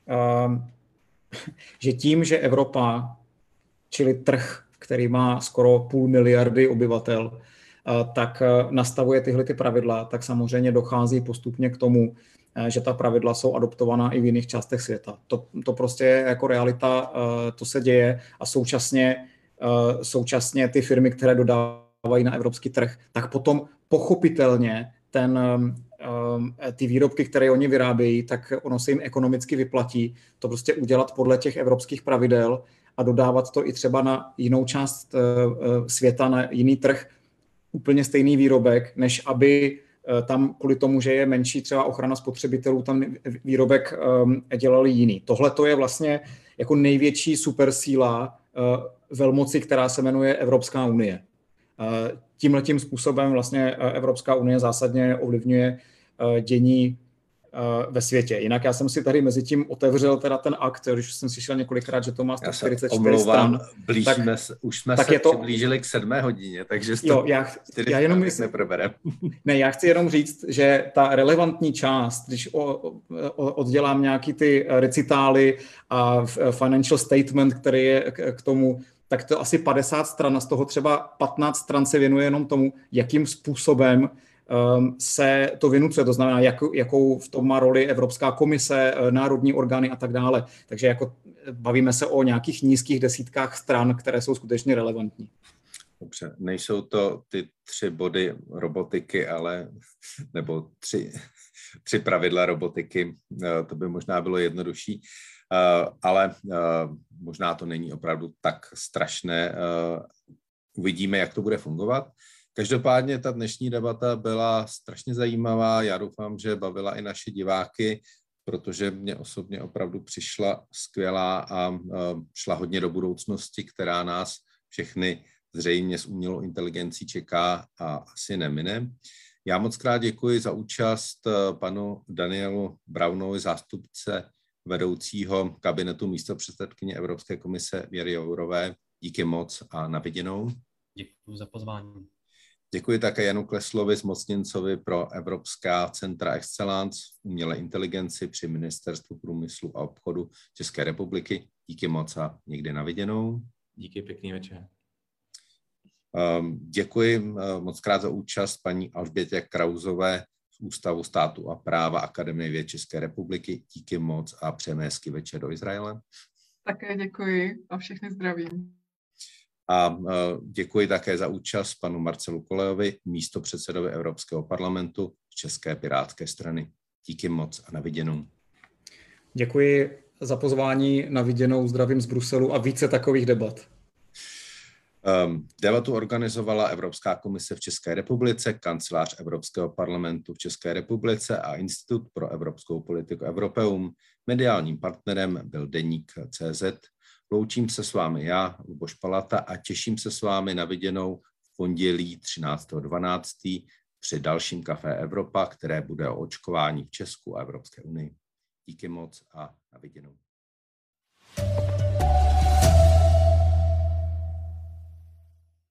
že tím, že Evropa, čili trh který má skoro půl miliardy obyvatel, tak nastavuje tyhle ty pravidla, tak samozřejmě dochází postupně k tomu, že ta pravidla jsou adoptovaná i v jiných částech světa. To, to prostě je jako realita, to se děje a současně, současně ty firmy, které dodávají na evropský trh, tak potom pochopitelně ten, ty výrobky, které oni vyrábějí, tak ono se jim ekonomicky vyplatí to prostě udělat podle těch evropských pravidel a dodávat to i třeba na jinou část eh, eh, světa, na jiný trh, úplně stejný výrobek, než aby eh, tam kvůli tomu, že je menší třeba ochrana spotřebitelů, tam výrobek ehm, dělali jiný. Tohle to je vlastně jako největší supersíla velmoci, která se jmenuje Evropská unie. Tímhletím způsobem vlastně Evropská unie zásadně ovlivňuje dění ve světě. Jinak já jsem si tady mezi tím otevřel teda ten akt, když jsem slyšel několikrát, že to má 144 omlouvám, stran. Blížíme tak, se, už jsme tak se je to, přiblížili k sedmé hodině, takže jo, já, já jenom myslím, neproberem. Ne, já chci jenom říct, že ta relevantní část, když o, o, oddělám nějaký ty recitály a financial statement, který je k, k tomu, tak to asi 50 stran a z toho třeba 15 stran se věnuje jenom tomu, jakým způsobem se to vynucuje, to znamená, jak, jakou v tom má roli Evropská komise, eh, národní orgány a tak dále. Takže jako eh, bavíme se o nějakých nízkých desítkách stran, které jsou skutečně relevantní. Dobře, nejsou to ty tři body robotiky, ale nebo tři, tři pravidla robotiky, eh, to by možná bylo jednodušší, ale možná to není opravdu tak strašné. Uvidíme, jak to bude fungovat. Každopádně ta dnešní debata byla strašně zajímavá. Já doufám, že bavila i naše diváky, protože mě osobně opravdu přišla skvělá a šla hodně do budoucnosti, která nás všechny zřejmě s umělou inteligencí čeká a asi nemine. Já moc krát děkuji za účast e, panu Danielu Braunovi, zástupce vedoucího kabinetu místo předsedkyně Evropské komise Věry Jourové. Díky moc a na viděnou. Děkuji za pozvání. Děkuji také Janu Kleslovi, zmocněncovi pro Evropská centra Excellence v umělé inteligenci při Ministerstvu průmyslu a obchodu České republiky. Díky moc a někdy na viděnou. Díky, pěkný večer. Um, děkuji uh, moc krát za účast paní Alžbětě Krauzové z Ústavu státu a práva Akademie věd České republiky. Díky moc a přejeme hezký večer do Izraele. Také děkuji a všechny zdravím. A e, děkuji také za účast panu Marcelu Kolejovi, místo předsedovi Evropského parlamentu České pirátské strany. Díky moc a na viděnou. Děkuji za pozvání na viděnou. Zdravím z Bruselu a více takových debat. Um, debatu organizovala Evropská komise v České republice, kancelář Evropského parlamentu v České republice a Institut pro evropskou politiku Europeum. Mediálním partnerem byl deník CZ Loučím se s vámi já, Luboš Palata, a těším se s vámi na viděnou v pondělí 13.12. při dalším Café Evropa, které bude o očkování v Česku a Evropské unii. Díky moc a na viděnou. thank you